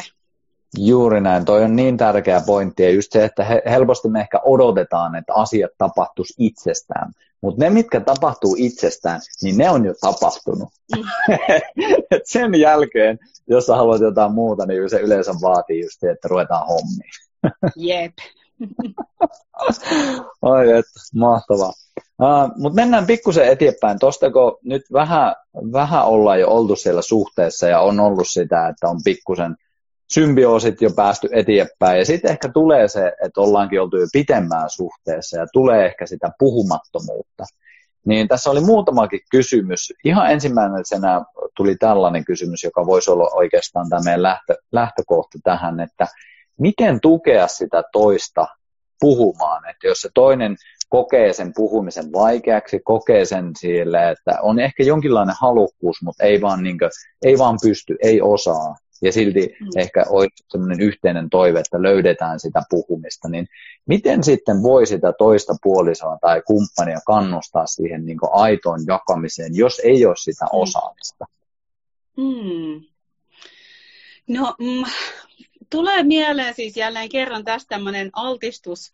Juuri näin, toi on niin tärkeä pointti ja just se, että helposti me ehkä odotetaan, että asiat tapahtuisi itsestään, mutta ne, mitkä tapahtuu itsestään, niin ne on jo tapahtunut. Mm. Et sen jälkeen, jos sä haluat jotain muuta, niin se yleensä vaatii just, että ruvetaan hommiin. Jep. Oi, että mahtavaa. Uh, Mutta mennään pikkusen eteenpäin. Tuosta kun nyt vähän, vähän ollaan jo oltu siellä suhteessa ja on ollut sitä, että on pikkusen symbioosit jo päästy eteenpäin. Ja sitten ehkä tulee se, että ollaankin oltu jo pitemmään suhteessa ja tulee ehkä sitä puhumattomuutta. Niin tässä oli muutamakin kysymys. Ihan ensimmäisenä tuli tällainen kysymys, joka voisi olla oikeastaan tämä meidän lähtö, lähtökohta tähän, että miten tukea sitä toista puhumaan. Että jos se toinen kokee sen puhumisen vaikeaksi, kokee sen sille, että on ehkä jonkinlainen halukkuus, mutta ei vaan, niin kuin, ei vaan pysty, ei osaa. Ja silti mm. ehkä olisi sellainen yhteinen toive, että löydetään sitä puhumista, niin miten sitten voi sitä toista puolisoa tai kumppania kannustaa siihen niin aitoon jakamiseen, jos ei ole sitä mm. osaamista? Hmm. No, mm, tulee mieleen siis jälleen kerran tästä tämmöinen altistus,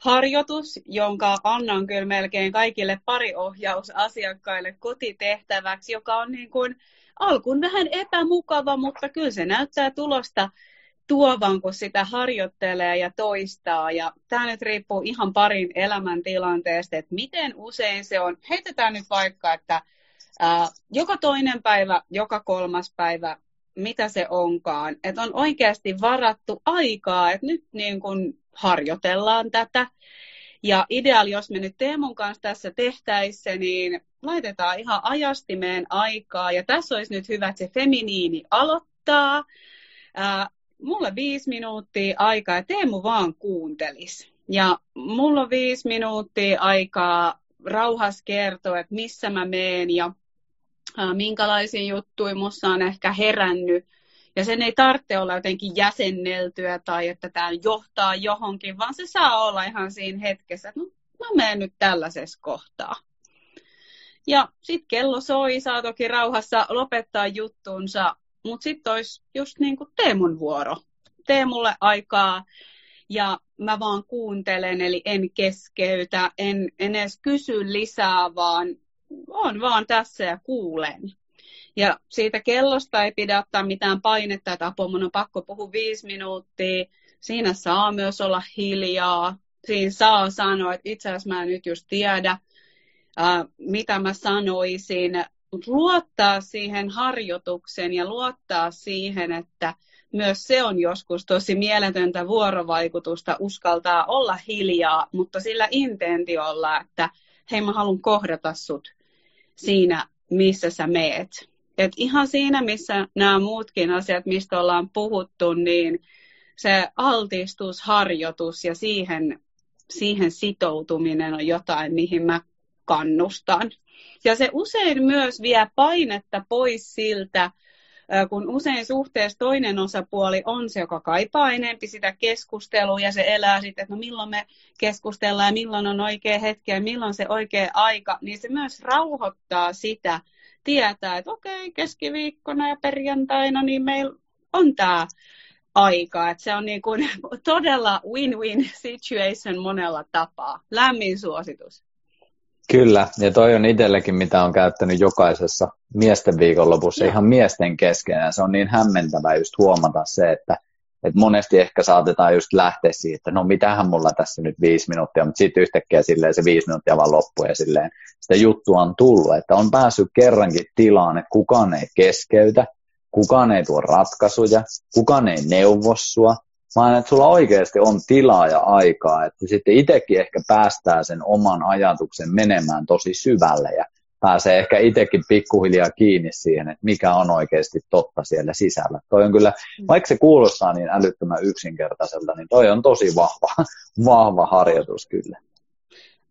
harjoitus, jonka annan kyllä melkein kaikille pariohjausasiakkaille kotitehtäväksi, joka on niin kuin alkuun vähän epämukava, mutta kyllä se näyttää tulosta tuovan, kun sitä harjoittelee ja toistaa. Ja tämä nyt riippuu ihan parin elämäntilanteesta, että miten usein se on. Heitetään nyt vaikka, että ää, joka toinen päivä, joka kolmas päivä, mitä se onkaan. Että on oikeasti varattu aikaa, että nyt niin kun harjoitellaan tätä. Ja ideaali, jos me nyt Teemun kanssa tässä tehtäisiin, niin laitetaan ihan ajastimeen aikaa. Ja tässä olisi nyt hyvä, että se feminiini aloittaa. Ää, mulle viisi minuuttia aikaa ja Teemu vaan kuuntelis. Ja mulla on viisi minuuttia aikaa rauhas kertoa, että missä mä meen ja ää, minkälaisia juttuja musta on ehkä herännyt ja sen ei tarvitse olla jotenkin jäsenneltyä tai että tämä johtaa johonkin, vaan se saa olla ihan siinä hetkessä, että no, mä menen nyt tällaisessa kohtaa. Ja sitten kello soi, saa toki rauhassa lopettaa juttunsa, mutta sitten olisi just niin kuin Teemun vuoro. Tee mulle aikaa ja mä vaan kuuntelen, eli en keskeytä, en, en edes kysy lisää, vaan on vaan tässä ja kuulen. Ja siitä kellosta ei pidä ottaa mitään painetta, että apua, mun on pakko puhua viisi minuuttia. Siinä saa myös olla hiljaa. Siinä saa sanoa, että itse asiassa mä en nyt just tiedä, ää, mitä mä sanoisin. Luottaa siihen harjoitukseen ja luottaa siihen, että myös se on joskus tosi mieletöntä vuorovaikutusta, uskaltaa olla hiljaa, mutta sillä intentiolla, että hei mä haluan kohdata sut siinä, missä sä meet. Et ihan siinä, missä nämä muutkin asiat, mistä ollaan puhuttu, niin se altistusharjoitus ja siihen, siihen sitoutuminen on jotain, mihin mä kannustan. Ja se usein myös vie painetta pois siltä, kun usein suhteessa toinen osapuoli on se, joka kaipaa enempi sitä keskustelua ja se elää sitten, että no milloin me keskustellaan ja milloin on oikea hetki ja milloin se oikea aika, niin se myös rauhoittaa sitä, tietää, että okei, keskiviikkona ja perjantaina niin meillä on tämä aika. Että se on niin kuin todella win-win situation monella tapaa. Lämmin suositus. Kyllä, ja toi on itsellekin, mitä on käyttänyt jokaisessa miesten viikonlopussa ihan miesten kesken, ja se on niin hämmentävää just huomata se, että, että monesti ehkä saatetaan just lähteä siitä, että no mitähän mulla tässä nyt viisi minuuttia, mutta sitten yhtäkkiä silleen se viisi minuuttia vaan loppuu ja silleen sitä juttua on tullut, että on päässyt kerrankin tilaan, että kukaan ei keskeytä, kukaan ei tuo ratkaisuja, kukaan ei neuvo sua, vaan että sulla oikeasti on tilaa ja aikaa, että sitten itsekin ehkä päästää sen oman ajatuksen menemään tosi syvälle ja pääsee ehkä itsekin pikkuhiljaa kiinni siihen, että mikä on oikeasti totta siellä sisällä. Toi on kyllä, vaikka se kuulostaa niin älyttömän yksinkertaiselta, niin toi on tosi vahva, vahva harjoitus kyllä.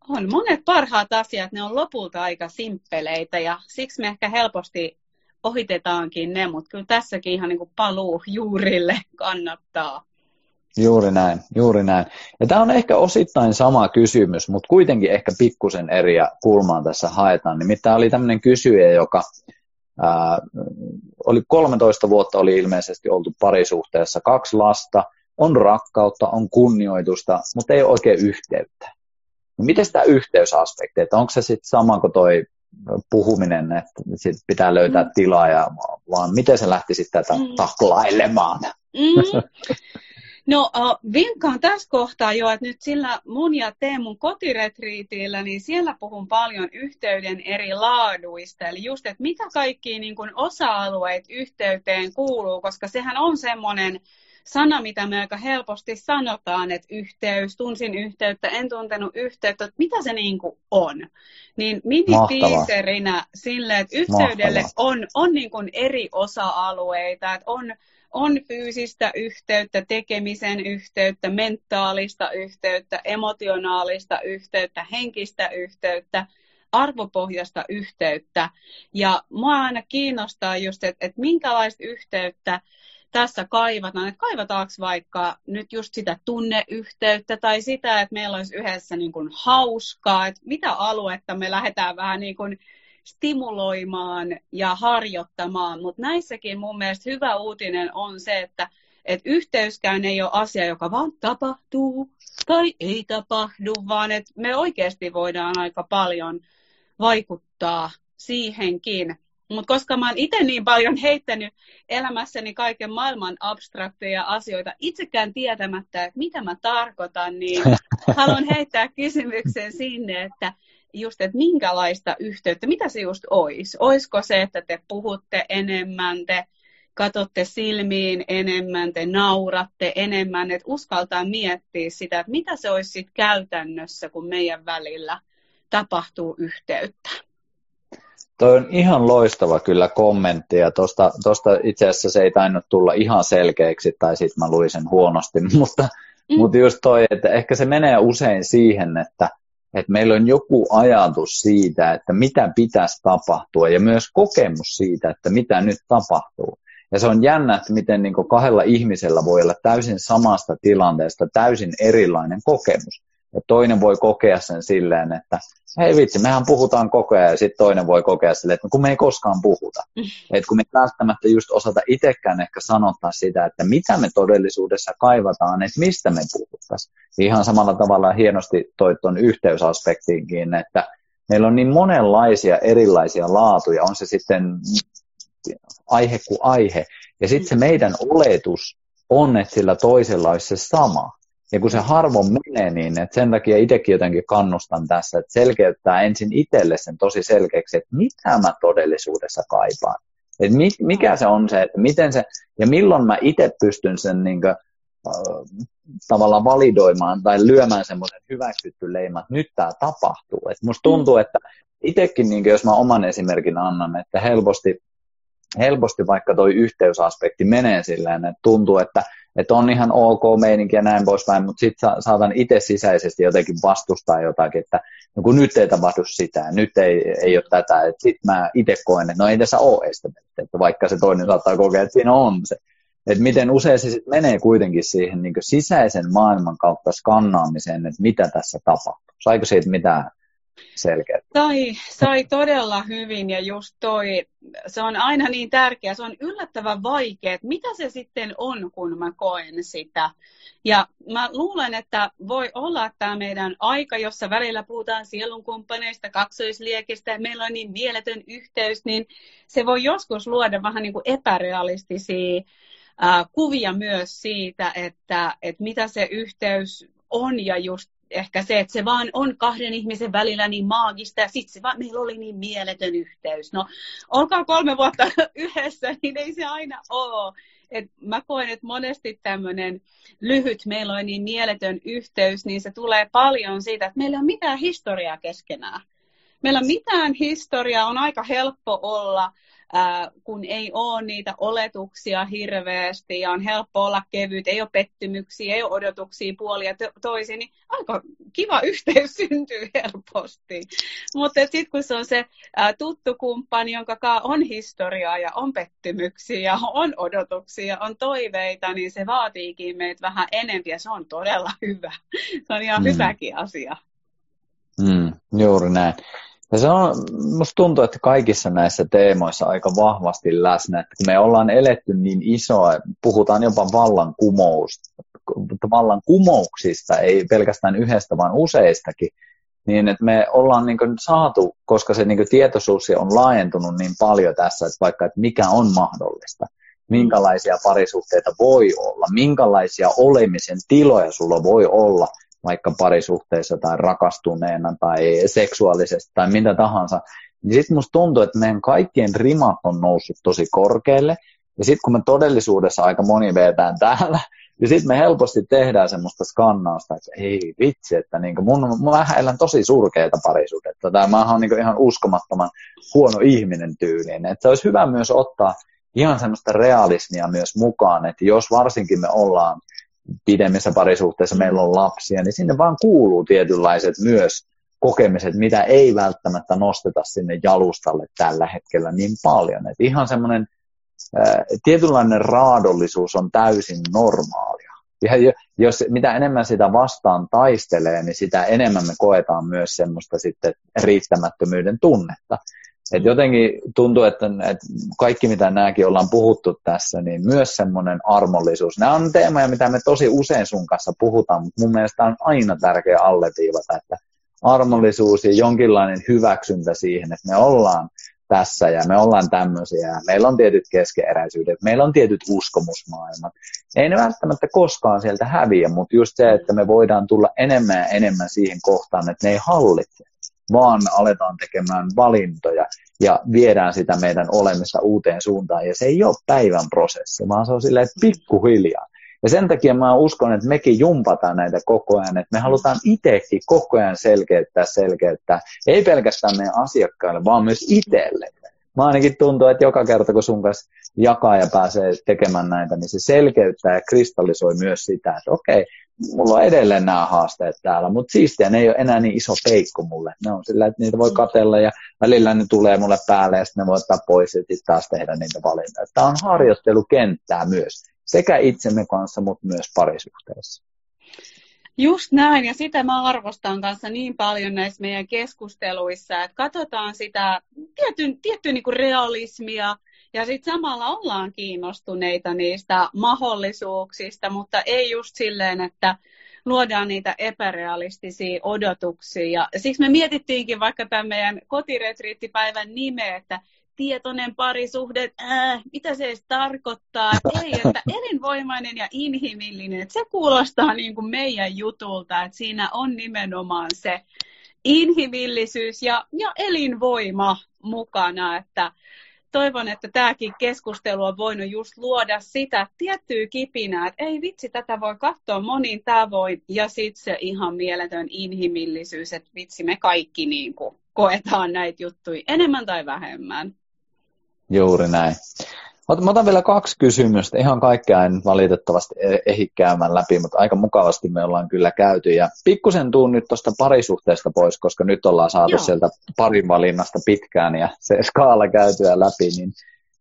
On. Monet parhaat asiat, ne on lopulta aika simppeleitä ja siksi me ehkä helposti ohitetaankin ne, mutta kyllä tässäkin ihan niin kuin paluu juurille kannattaa. Juuri näin, juuri näin. Ja tämä on ehkä osittain sama kysymys, mutta kuitenkin ehkä pikkusen eri kulmaan tässä haetaan. Nimittäin oli tämmöinen kysyjä, joka ää, oli 13 vuotta oli ilmeisesti oltu parisuhteessa, kaksi lasta, on rakkautta, on kunnioitusta, mutta ei ole oikein yhteyttä. No miten tämä yhteysaspekti, että onko se sitten sama kuin toi puhuminen, että sit pitää löytää mm. tilaa, ja, vaan miten se lähti sitten tätä mm. taklailemaan? Mm. No vinkkaan tässä kohtaa jo, että nyt sillä mun ja Teemun kotiretriitillä, niin siellä puhun paljon yhteyden eri laaduista. Eli just, että mitä kaikki niin kuin osa-alueet yhteyteen kuuluu, koska sehän on semmoinen sana, mitä me aika helposti sanotaan, että yhteys, tunsin yhteyttä, en tuntenut yhteyttä, että mitä se niin kuin on. Niin mini sille, että yhteydelle Mahtavaa. on, on niin kuin eri osa-alueita, että on on fyysistä yhteyttä, tekemisen yhteyttä, mentaalista yhteyttä, emotionaalista yhteyttä, henkistä yhteyttä, arvopohjasta yhteyttä. Ja mua aina kiinnostaa just, että, että minkälaista yhteyttä tässä kaivataan, että kaivataanko vaikka nyt just sitä tunneyhteyttä tai sitä, että meillä olisi yhdessä niin kuin hauskaa, että mitä aluetta me lähdetään vähän niin kuin stimuloimaan ja harjoittamaan, mutta näissäkin mun mielestä hyvä uutinen on se, että et yhteyskään ei ole asia, joka vaan tapahtuu tai ei tapahdu, vaan että me oikeasti voidaan aika paljon vaikuttaa siihenkin. Mutta koska mä oon itse niin paljon heittänyt elämässäni kaiken maailman abstrakteja asioita, itsekään tietämättä, että mitä mä tarkoitan, niin haluan heittää kysymyksen sinne, että just, että minkälaista yhteyttä, mitä se just olisi? Olisiko se, että te puhutte enemmän, te katsotte silmiin enemmän, te nauratte enemmän, että uskaltaa miettiä sitä, että mitä se olisi sitten käytännössä, kun meidän välillä tapahtuu yhteyttä. Toi on ihan loistava kyllä kommentti ja tosta, tosta itse asiassa se ei tainnut tulla ihan selkeäksi tai sitten mä luin sen huonosti, mutta, mm. mutta just toi, että ehkä se menee usein siihen, että että meillä on joku ajatus siitä, että mitä pitäisi tapahtua ja myös kokemus siitä, että mitä nyt tapahtuu. Ja se on jännä, että miten niin kahdella ihmisellä voi olla täysin samasta tilanteesta täysin erilainen kokemus. Ja toinen voi kokea sen silleen, että hei vitsi, mehän puhutaan koko ajan, ja sitten toinen voi kokea silleen, että no kun me ei koskaan puhuta. Mm. Että kun me ei välttämättä just osata itsekään ehkä sanottaa sitä, että mitä me todellisuudessa kaivataan, että mistä me puhuttaisiin. Ihan samalla tavalla hienosti toi tuon yhteysaspektiinkin, että meillä on niin monenlaisia erilaisia laatuja, on se sitten aihe kuin aihe. Ja sitten se meidän oletus on, että sillä toisella olisi se sama. Ja kun se harvoin menee niin, että sen takia itsekin jotenkin kannustan tässä, että selkeyttää ensin itselle sen tosi selkeäksi, että mitä mä todellisuudessa kaipaan. Että mikä se on se, että miten se, ja milloin mä itse pystyn sen niin kuin, tavallaan validoimaan tai lyömään semmoisen hyväksytty leiman, että nyt tämä tapahtuu. Et musta tuntuu, että itsekin, niin jos mä oman esimerkin annan, että helposti, helposti vaikka toi yhteysaspekti menee silleen, että tuntuu, että, että on ihan ok meininki ja näin poispäin, mutta sitten saatan itse sisäisesti jotenkin vastustaa jotakin, että no kun nyt ei tapahdu sitä, nyt ei, ei ole tätä, että sitten mä itse koen, että no ei tässä ole esteettä, että vaikka se toinen saattaa kokea, että siinä on se. Että miten usein se sit menee kuitenkin siihen niin sisäisen maailman kautta skannaamiseen, että mitä tässä tapahtuu. Saiko siitä mitään selkeä. Sai, sai todella hyvin ja just toi, se on aina niin tärkeä, se on yllättävän vaikea, että mitä se sitten on, kun mä koen sitä. Ja mä luulen, että voi olla, tämä meidän aika, jossa välillä puhutaan sielunkumppaneista, kaksoisliekistä ja meillä on niin mieletön yhteys, niin se voi joskus luoda vähän niin kuin epärealistisia kuvia myös siitä, että, että mitä se yhteys on ja just ehkä se, että se vaan on kahden ihmisen välillä niin maagista ja sitten se vaan, meillä oli niin mieletön yhteys. No, olkaa kolme vuotta yhdessä, niin ei se aina ole. Et mä koen, että monesti tämmöinen lyhyt, meillä on niin mieletön yhteys, niin se tulee paljon siitä, että meillä on mitään historiaa keskenään. Meillä on mitään historiaa, on aika helppo olla kun ei ole niitä oletuksia hirveästi ja on helppo olla kevyt, ei ole pettymyksiä, ei ole odotuksia puolia toisin, niin aika kiva yhteys syntyy helposti. Mutta sitten kun se on se tuttu kumppani, jonka on historiaa ja on pettymyksiä ja on odotuksia, on toiveita, niin se vaatiikin meitä vähän enempiä. Se on todella hyvä. Se on ihan mm. hyväkin asia. Mm, juuri näin. Ja se on, musta tuntuu, että kaikissa näissä teemoissa aika vahvasti läsnä, että kun me ollaan eletty niin isoa, puhutaan jopa vallankumousta, vallankumouksista, ei pelkästään yhdestä, vaan useistakin, niin että me ollaan niin saatu, koska se niin tietoisuus on laajentunut niin paljon tässä, että vaikka että mikä on mahdollista, minkälaisia parisuhteita voi olla, minkälaisia olemisen tiloja sulla voi olla, vaikka parisuhteessa tai rakastuneena tai seksuaalisesti tai mitä tahansa, niin sitten musta tuntuu, että meidän kaikkien rimat on noussut tosi korkealle, ja sitten kun me todellisuudessa aika moni vetään täällä, niin sitten me helposti tehdään semmoista skannausta, että ei vitsi, että niinku mun, vähän elän tosi surkeita parisuudetta, tai mä oon niinku ihan uskomattoman huono ihminen tyyliin. Että olisi hyvä myös ottaa ihan semmoista realismia myös mukaan, että jos varsinkin me ollaan pidemmissä parisuhteissa meillä on lapsia, niin sinne vaan kuuluu tietynlaiset myös kokemiset, mitä ei välttämättä nosteta sinne jalustalle tällä hetkellä niin paljon. Et ihan semmoinen tietynlainen raadollisuus on täysin normaalia. Ja jos mitä enemmän sitä vastaan taistelee, niin sitä enemmän me koetaan myös semmoista sitten riittämättömyyden tunnetta. Et jotenkin tuntuu, että, että kaikki mitä nämäkin ollaan puhuttu tässä, niin myös semmoinen armollisuus. Nämä on teemoja, mitä me tosi usein sun kanssa puhutaan, mutta mun mielestä on aina tärkeä alleviivata, että armollisuus ja jonkinlainen hyväksyntä siihen, että me ollaan tässä ja me ollaan tämmöisiä ja meillä on tietyt keskeeräisyydet, meillä on tietyt uskomusmaailmat. Ei ne välttämättä koskaan sieltä häviä, mutta just se, että me voidaan tulla enemmän ja enemmän siihen kohtaan, että ne ei hallitse vaan aletaan tekemään valintoja ja viedään sitä meidän olemista uuteen suuntaan. Ja se ei ole päivän prosessi, vaan se on silleen, pikkuhiljaa. Ja sen takia mä uskon, että mekin jumpataan näitä koko ajan, että me halutaan itsekin koko ajan selkeyttää, selkeyttää, ei pelkästään meidän asiakkaille, vaan myös itselle. Mä ainakin tuntuu, että joka kerta kun sun kanssa jakaa ja pääsee tekemään näitä, niin se selkeyttää ja kristallisoi myös sitä, että okei, mulla on edelleen nämä haasteet täällä, mutta siistiä, ne ei ole enää niin iso peikko mulle. Ne on sillä, että niitä voi katella ja välillä ne tulee mulle päälle ja sitten ne voi ottaa pois ja sitten taas tehdä niitä valintoja. Tämä on harjoittelukenttää myös, sekä itsemme kanssa, mutta myös parisuhteessa. Just näin, ja sitä mä arvostan kanssa niin paljon näissä meidän keskusteluissa, että katsotaan sitä tietyn, tiettyä niin realismia, ja sitten samalla ollaan kiinnostuneita niistä mahdollisuuksista, mutta ei just silleen, että luodaan niitä epärealistisia odotuksia. Ja siksi me mietittiinkin vaikka tämän meidän kotiretriittipäivän nimeä, että epätietoinen parisuhde, äh, mitä se edes tarkoittaa. Ei, että elinvoimainen ja inhimillinen, että se kuulostaa niin kuin meidän jutulta, että siinä on nimenomaan se inhimillisyys ja, ja elinvoima mukana, että toivon, että tämäkin keskustelu on voinut just luoda sitä tiettyä kipinää, että ei vitsi, tätä voi katsoa monin tavoin, ja sitten se ihan mieletön inhimillisyys, että vitsi, me kaikki niin kuin koetaan näitä juttuja enemmän tai vähemmän. Juuri näin. Mä otan vielä kaksi kysymystä. Ihan kaikkea en valitettavasti e- ehdi käymään läpi, mutta aika mukavasti me ollaan kyllä käyty. Ja pikkusen tuun nyt tuosta parisuhteesta pois, koska nyt ollaan saatu Joo. sieltä parin valinnasta pitkään ja se skaala käytyä läpi. Niin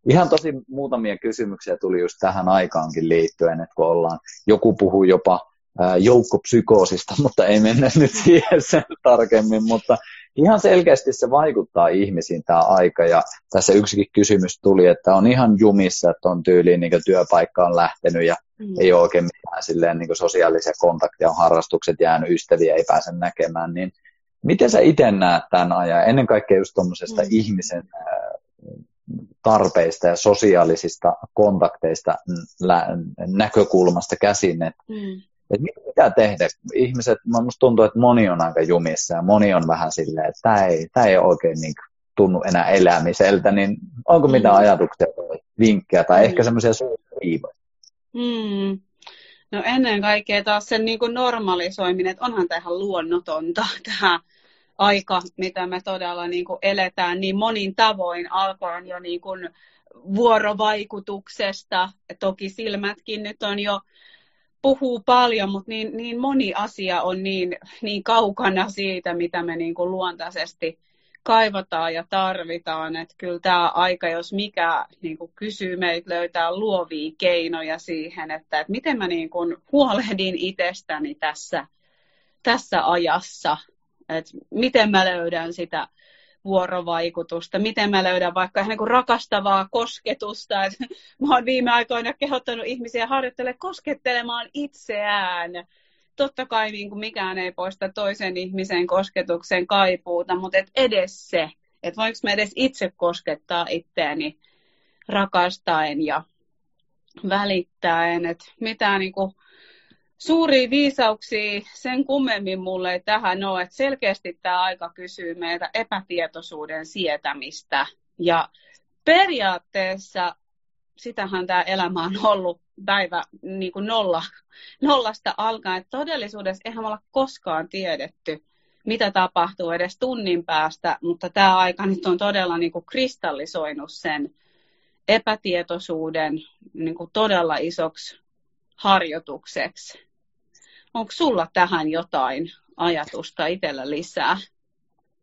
ihan tosi muutamia kysymyksiä tuli just tähän aikaankin liittyen, että kun ollaan, joku puhuu jopa joukkopsykoosista, mutta ei mennä nyt siihen sen tarkemmin, mutta ihan selkeästi se vaikuttaa ihmisiin tämä aika ja tässä yksikin kysymys tuli, että on ihan jumissa, että on tyyliin niin työpaikka on lähtenyt ja mm. ei ole oikein mitään silleen, niin sosiaalisia kontakteja, on harrastukset jäänyt, ystäviä ei pääse näkemään, niin miten sä itse näet tämän ajan, ennen kaikkea just tuommoisesta mm. ihmisen tarpeista ja sosiaalisista kontakteista näkökulmasta käsin, että mm että mitä tehdä? Ihmiset, minusta tuntuu, että moni on aika jumissa ja moni on vähän silleen, että tämä ei, tämä ei oikein niin tunnu enää elämiseltä, niin onko mm. mitään ajatuksia tai vinkkejä tai mm. ehkä semmoisia suuntaviivoja? Mm. No ennen kaikkea taas sen niin kuin normalisoiminen, että onhan tämä ihan luonnotonta tämä aika, mitä me todella niin kuin eletään niin monin tavoin alkaen jo niin kuin vuorovaikutuksesta. Toki silmätkin nyt on jo puhuu paljon, mutta niin, niin moni asia on niin, niin kaukana siitä, mitä me niin kuin luontaisesti kaivataan ja tarvitaan. Että kyllä tämä aika, jos mikä niin kuin kysyy meitä löytää luovia keinoja siihen, että, että miten mä niin kuin huolehdin itsestäni tässä, tässä ajassa. Että miten mä löydän sitä vuorovaikutusta, miten mä löydän vaikka ihan niin rakastavaa kosketusta. Et mä oon viime aikoina kehottanut ihmisiä harjoittelemaan koskettelemaan itseään. Totta kai niin kuin mikään ei poista toisen ihmisen kosketuksen kaipuuta, mutta et edes se, että voinko mä edes itse koskettaa itteeni rakastaen ja välittäen, että mitään niin kuin suuria viisauksia sen kummemmin mulle tähän ole, että selkeästi tämä aika kysyy meiltä epätietoisuuden sietämistä. Ja periaatteessa sitähän tämä elämä on ollut päivä niin kuin nolla, nollasta alkaen. Todellisuudessa eihän me olla koskaan tiedetty, mitä tapahtuu edes tunnin päästä, mutta tämä aika nyt on todella niin kuin kristallisoinut sen epätietoisuuden niin kuin todella isoksi harjoitukseksi. Onko sulla tähän jotain ajatusta itsellä lisää?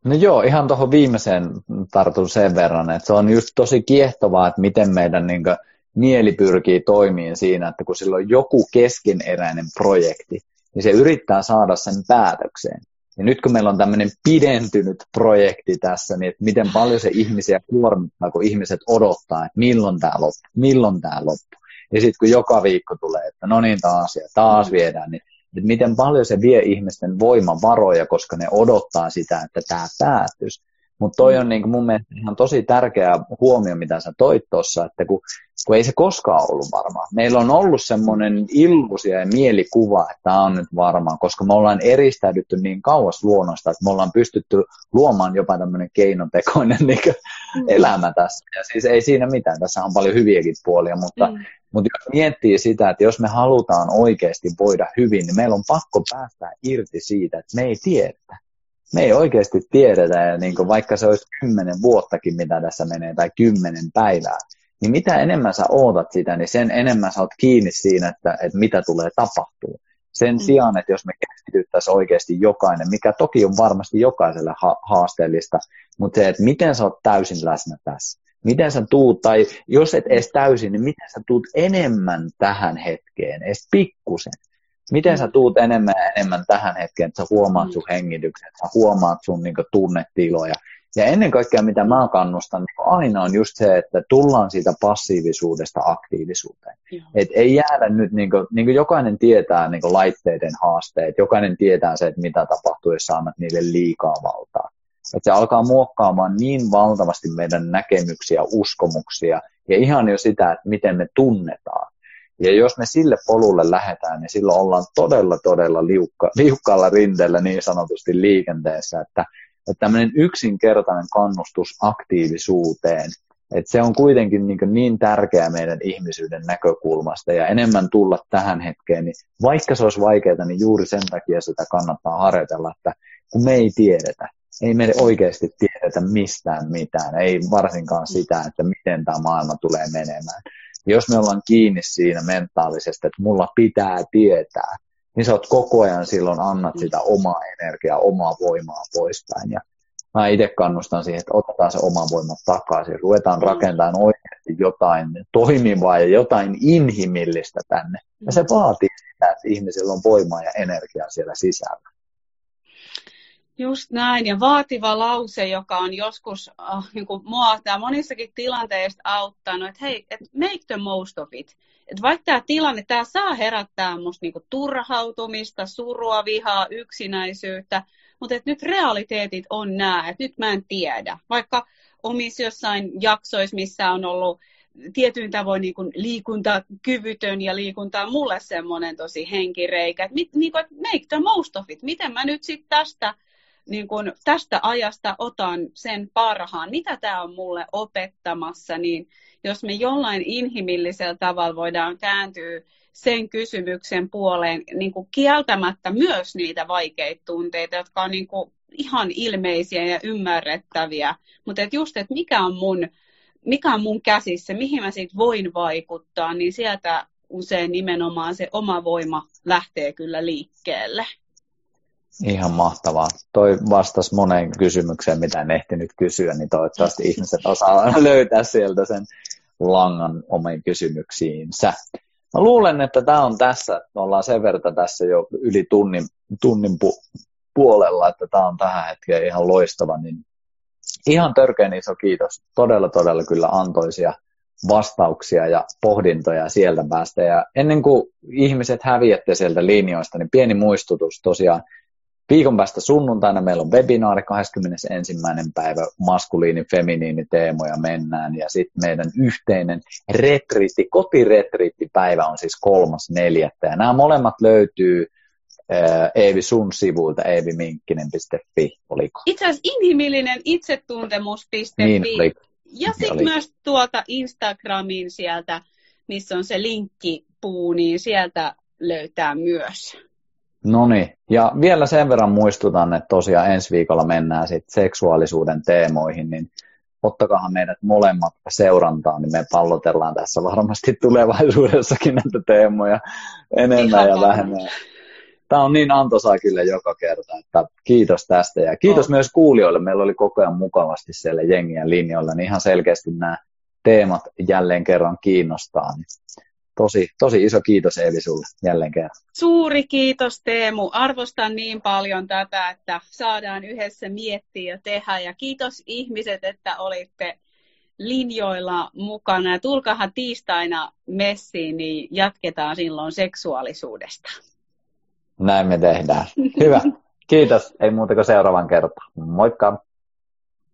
No joo, ihan tuohon viimeiseen tartun sen verran, että se on just tosi kiehtovaa, että miten meidän niin kuin, mieli pyrkii toimiin siinä, että kun sillä on joku keskeneräinen projekti, niin se yrittää saada sen päätökseen. Ja nyt kun meillä on tämmöinen pidentynyt projekti tässä, niin että miten paljon se ihmisiä kuormittaa, kun ihmiset odottaa, että milloin tämä loppuu, milloin tämä loppuu. Ja sitten kun joka viikko tulee, että no niin taas ja taas viedään, niin että miten paljon se vie ihmisten voimavaroja, koska ne odottaa sitä, että tämä päättyisi. Mutta toi mm. on niin mun mielestä ihan tosi tärkeä huomio, mitä sä toit tuossa, että kun, kun ei se koskaan ollut varmaa. Meillä on ollut semmoinen illuusia ja mielikuva, että tämä on nyt varmaa, koska me ollaan eristäydytty niin kauas luonnosta, että me ollaan pystytty luomaan jopa tämmöinen keinotekoinen niin mm. elämä tässä. Ja siis ei siinä mitään, tässä on paljon hyviäkin puolia, mutta mm. Mutta jos miettii sitä, että jos me halutaan oikeasti voida hyvin, niin meillä on pakko päästä irti siitä, että me ei tiedetä. Me ei oikeasti tiedetä, ja niin vaikka se olisi kymmenen vuottakin, mitä tässä menee, tai kymmenen päivää, niin mitä enemmän sä ootat sitä, niin sen enemmän sä oot kiinni siinä, että, että mitä tulee tapahtuu. Sen mm. sijaan, että jos me keskityttäisiin oikeasti jokainen, mikä toki on varmasti jokaiselle ha- haasteellista, mutta se, että miten sä oot täysin läsnä tässä miten sä tuut, tai jos et edes täysin, niin miten sä tuut enemmän tähän hetkeen, edes pikkusen. Miten sä tuut enemmän ja enemmän tähän hetkeen, että sä huomaat sun hengityksen, että sä huomaat sun niin kuin, tunnetiloja. Ja ennen kaikkea, mitä mä kannustan, niin aina on just se, että tullaan siitä passiivisuudesta aktiivisuuteen. Et ei jäädä nyt, niin kuin, niin kuin jokainen tietää niin kuin laitteiden haasteet, jokainen tietää se, että mitä tapahtuu, jos annat niille liikaa valtaa. Että se alkaa muokkaamaan niin valtavasti meidän näkemyksiä, uskomuksia ja ihan jo sitä, että miten me tunnetaan. Ja jos me sille polulle lähdetään, niin silloin ollaan todella, todella liukka, liukkaalla rinteellä niin sanotusti liikenteessä, että, että tämmöinen yksinkertainen kannustus aktiivisuuteen, että se on kuitenkin niin, niin tärkeä meidän ihmisyyden näkökulmasta ja enemmän tulla tähän hetkeen, niin vaikka se olisi vaikeaa, niin juuri sen takia sitä kannattaa harjoitella, että kun me ei tiedetä, ei me oikeasti tiedetä mistään mitään, ei varsinkaan sitä, että miten tämä maailma tulee menemään. Jos me ollaan kiinni siinä mentaalisesti, että mulla pitää tietää, niin sä oot koko ajan silloin annat sitä omaa energiaa, omaa voimaa poispäin. Ja mä itse kannustan siihen, että otetaan se oma voima takaisin, ruvetaan mm. rakentamaan oikeasti jotain toimivaa ja jotain inhimillistä tänne. Ja se mm. vaatii sitä, että ihmisillä on voimaa ja energiaa siellä sisällä. Just näin, ja vaativa lause, joka on joskus äh, niin kuin mua tämä monissakin tilanteista auttanut, että hei, et make the most of it. Et vaikka tämä tilanne, tämä saa herättää musta niinku turhautumista, surua, vihaa, yksinäisyyttä, mutta et nyt realiteetit on nämä, että nyt mä en tiedä. Vaikka omissa jossain jaksoissa, missä on ollut tietyin tavoin niin kuin liikuntakyvytön ja liikunta on mulle semmoinen tosi henkireikä, että niin kuin, make the most of it. Miten mä nyt sitten tästä niin kun tästä ajasta otan sen parhaan, mitä tämä on mulle opettamassa, niin jos me jollain inhimillisellä tavalla voidaan kääntyä sen kysymyksen puoleen niin kuin kieltämättä myös niitä vaikeita tunteita, jotka on niin kuin ihan ilmeisiä ja ymmärrettäviä, mutta et just, että mikä on mun mikä on mun käsissä, mihin mä siitä voin vaikuttaa, niin sieltä usein nimenomaan se oma voima lähtee kyllä liikkeelle. Ihan mahtavaa. Toi vastasi moneen kysymykseen, mitä en ehtinyt kysyä, niin toivottavasti ihmiset osaa löytää sieltä sen langan omiin kysymyksiinsä. Mä luulen, että tämä on tässä. Me ollaan sen verran tässä jo yli tunnin, tunnin pu- puolella, että tämä on tähän hetkeen ihan loistava. Niin ihan törkeän iso kiitos. Todella, todella kyllä antoisia vastauksia ja pohdintoja sieltä päästä. Ja ennen kuin ihmiset häviätte sieltä linjoista, niin pieni muistutus tosiaan Viikon päästä sunnuntaina meillä on webinaari 21. päivä maskuliini, feminiini teemoja mennään ja sitten meidän yhteinen retriitti, kotiretriittipäivä on siis kolmas neljättä ja nämä molemmat löytyy äh, Eevi sun sivuilta eeviminkkinen.fi, oliko? Itse asiassa inhimillinen itsetuntemus.fi niin, oli. ja sitten myös tuolta Instagramin sieltä, missä on se linkkipuu, niin sieltä löytää myös. No niin, ja vielä sen verran muistutan, että tosiaan ensi viikolla mennään sitten seksuaalisuuden teemoihin, niin ottakahan meidät molemmat seurantaan, niin me pallotellaan tässä varmasti tulevaisuudessakin näitä teemoja enemmän Ihan ja vähemmän. Tämä on niin antoisaa kyllä joka kerta, että kiitos tästä ja kiitos oh. myös kuulijoille. Meillä oli koko ajan mukavasti siellä jengien linjoilla, niin ihan selkeästi nämä teemat jälleen kerran kiinnostaa. Niin tosi, tosi iso kiitos Eevi sulle jälleen kerran. Suuri kiitos Teemu. Arvostan niin paljon tätä, että saadaan yhdessä miettiä ja tehdä. Ja kiitos ihmiset, että olitte linjoilla mukana. Ja tulkahan tiistaina messiin, niin jatketaan silloin seksuaalisuudesta. Näin me tehdään. Hyvä. Kiitos. Ei muuta kuin seuraavan kertaan. Moikka.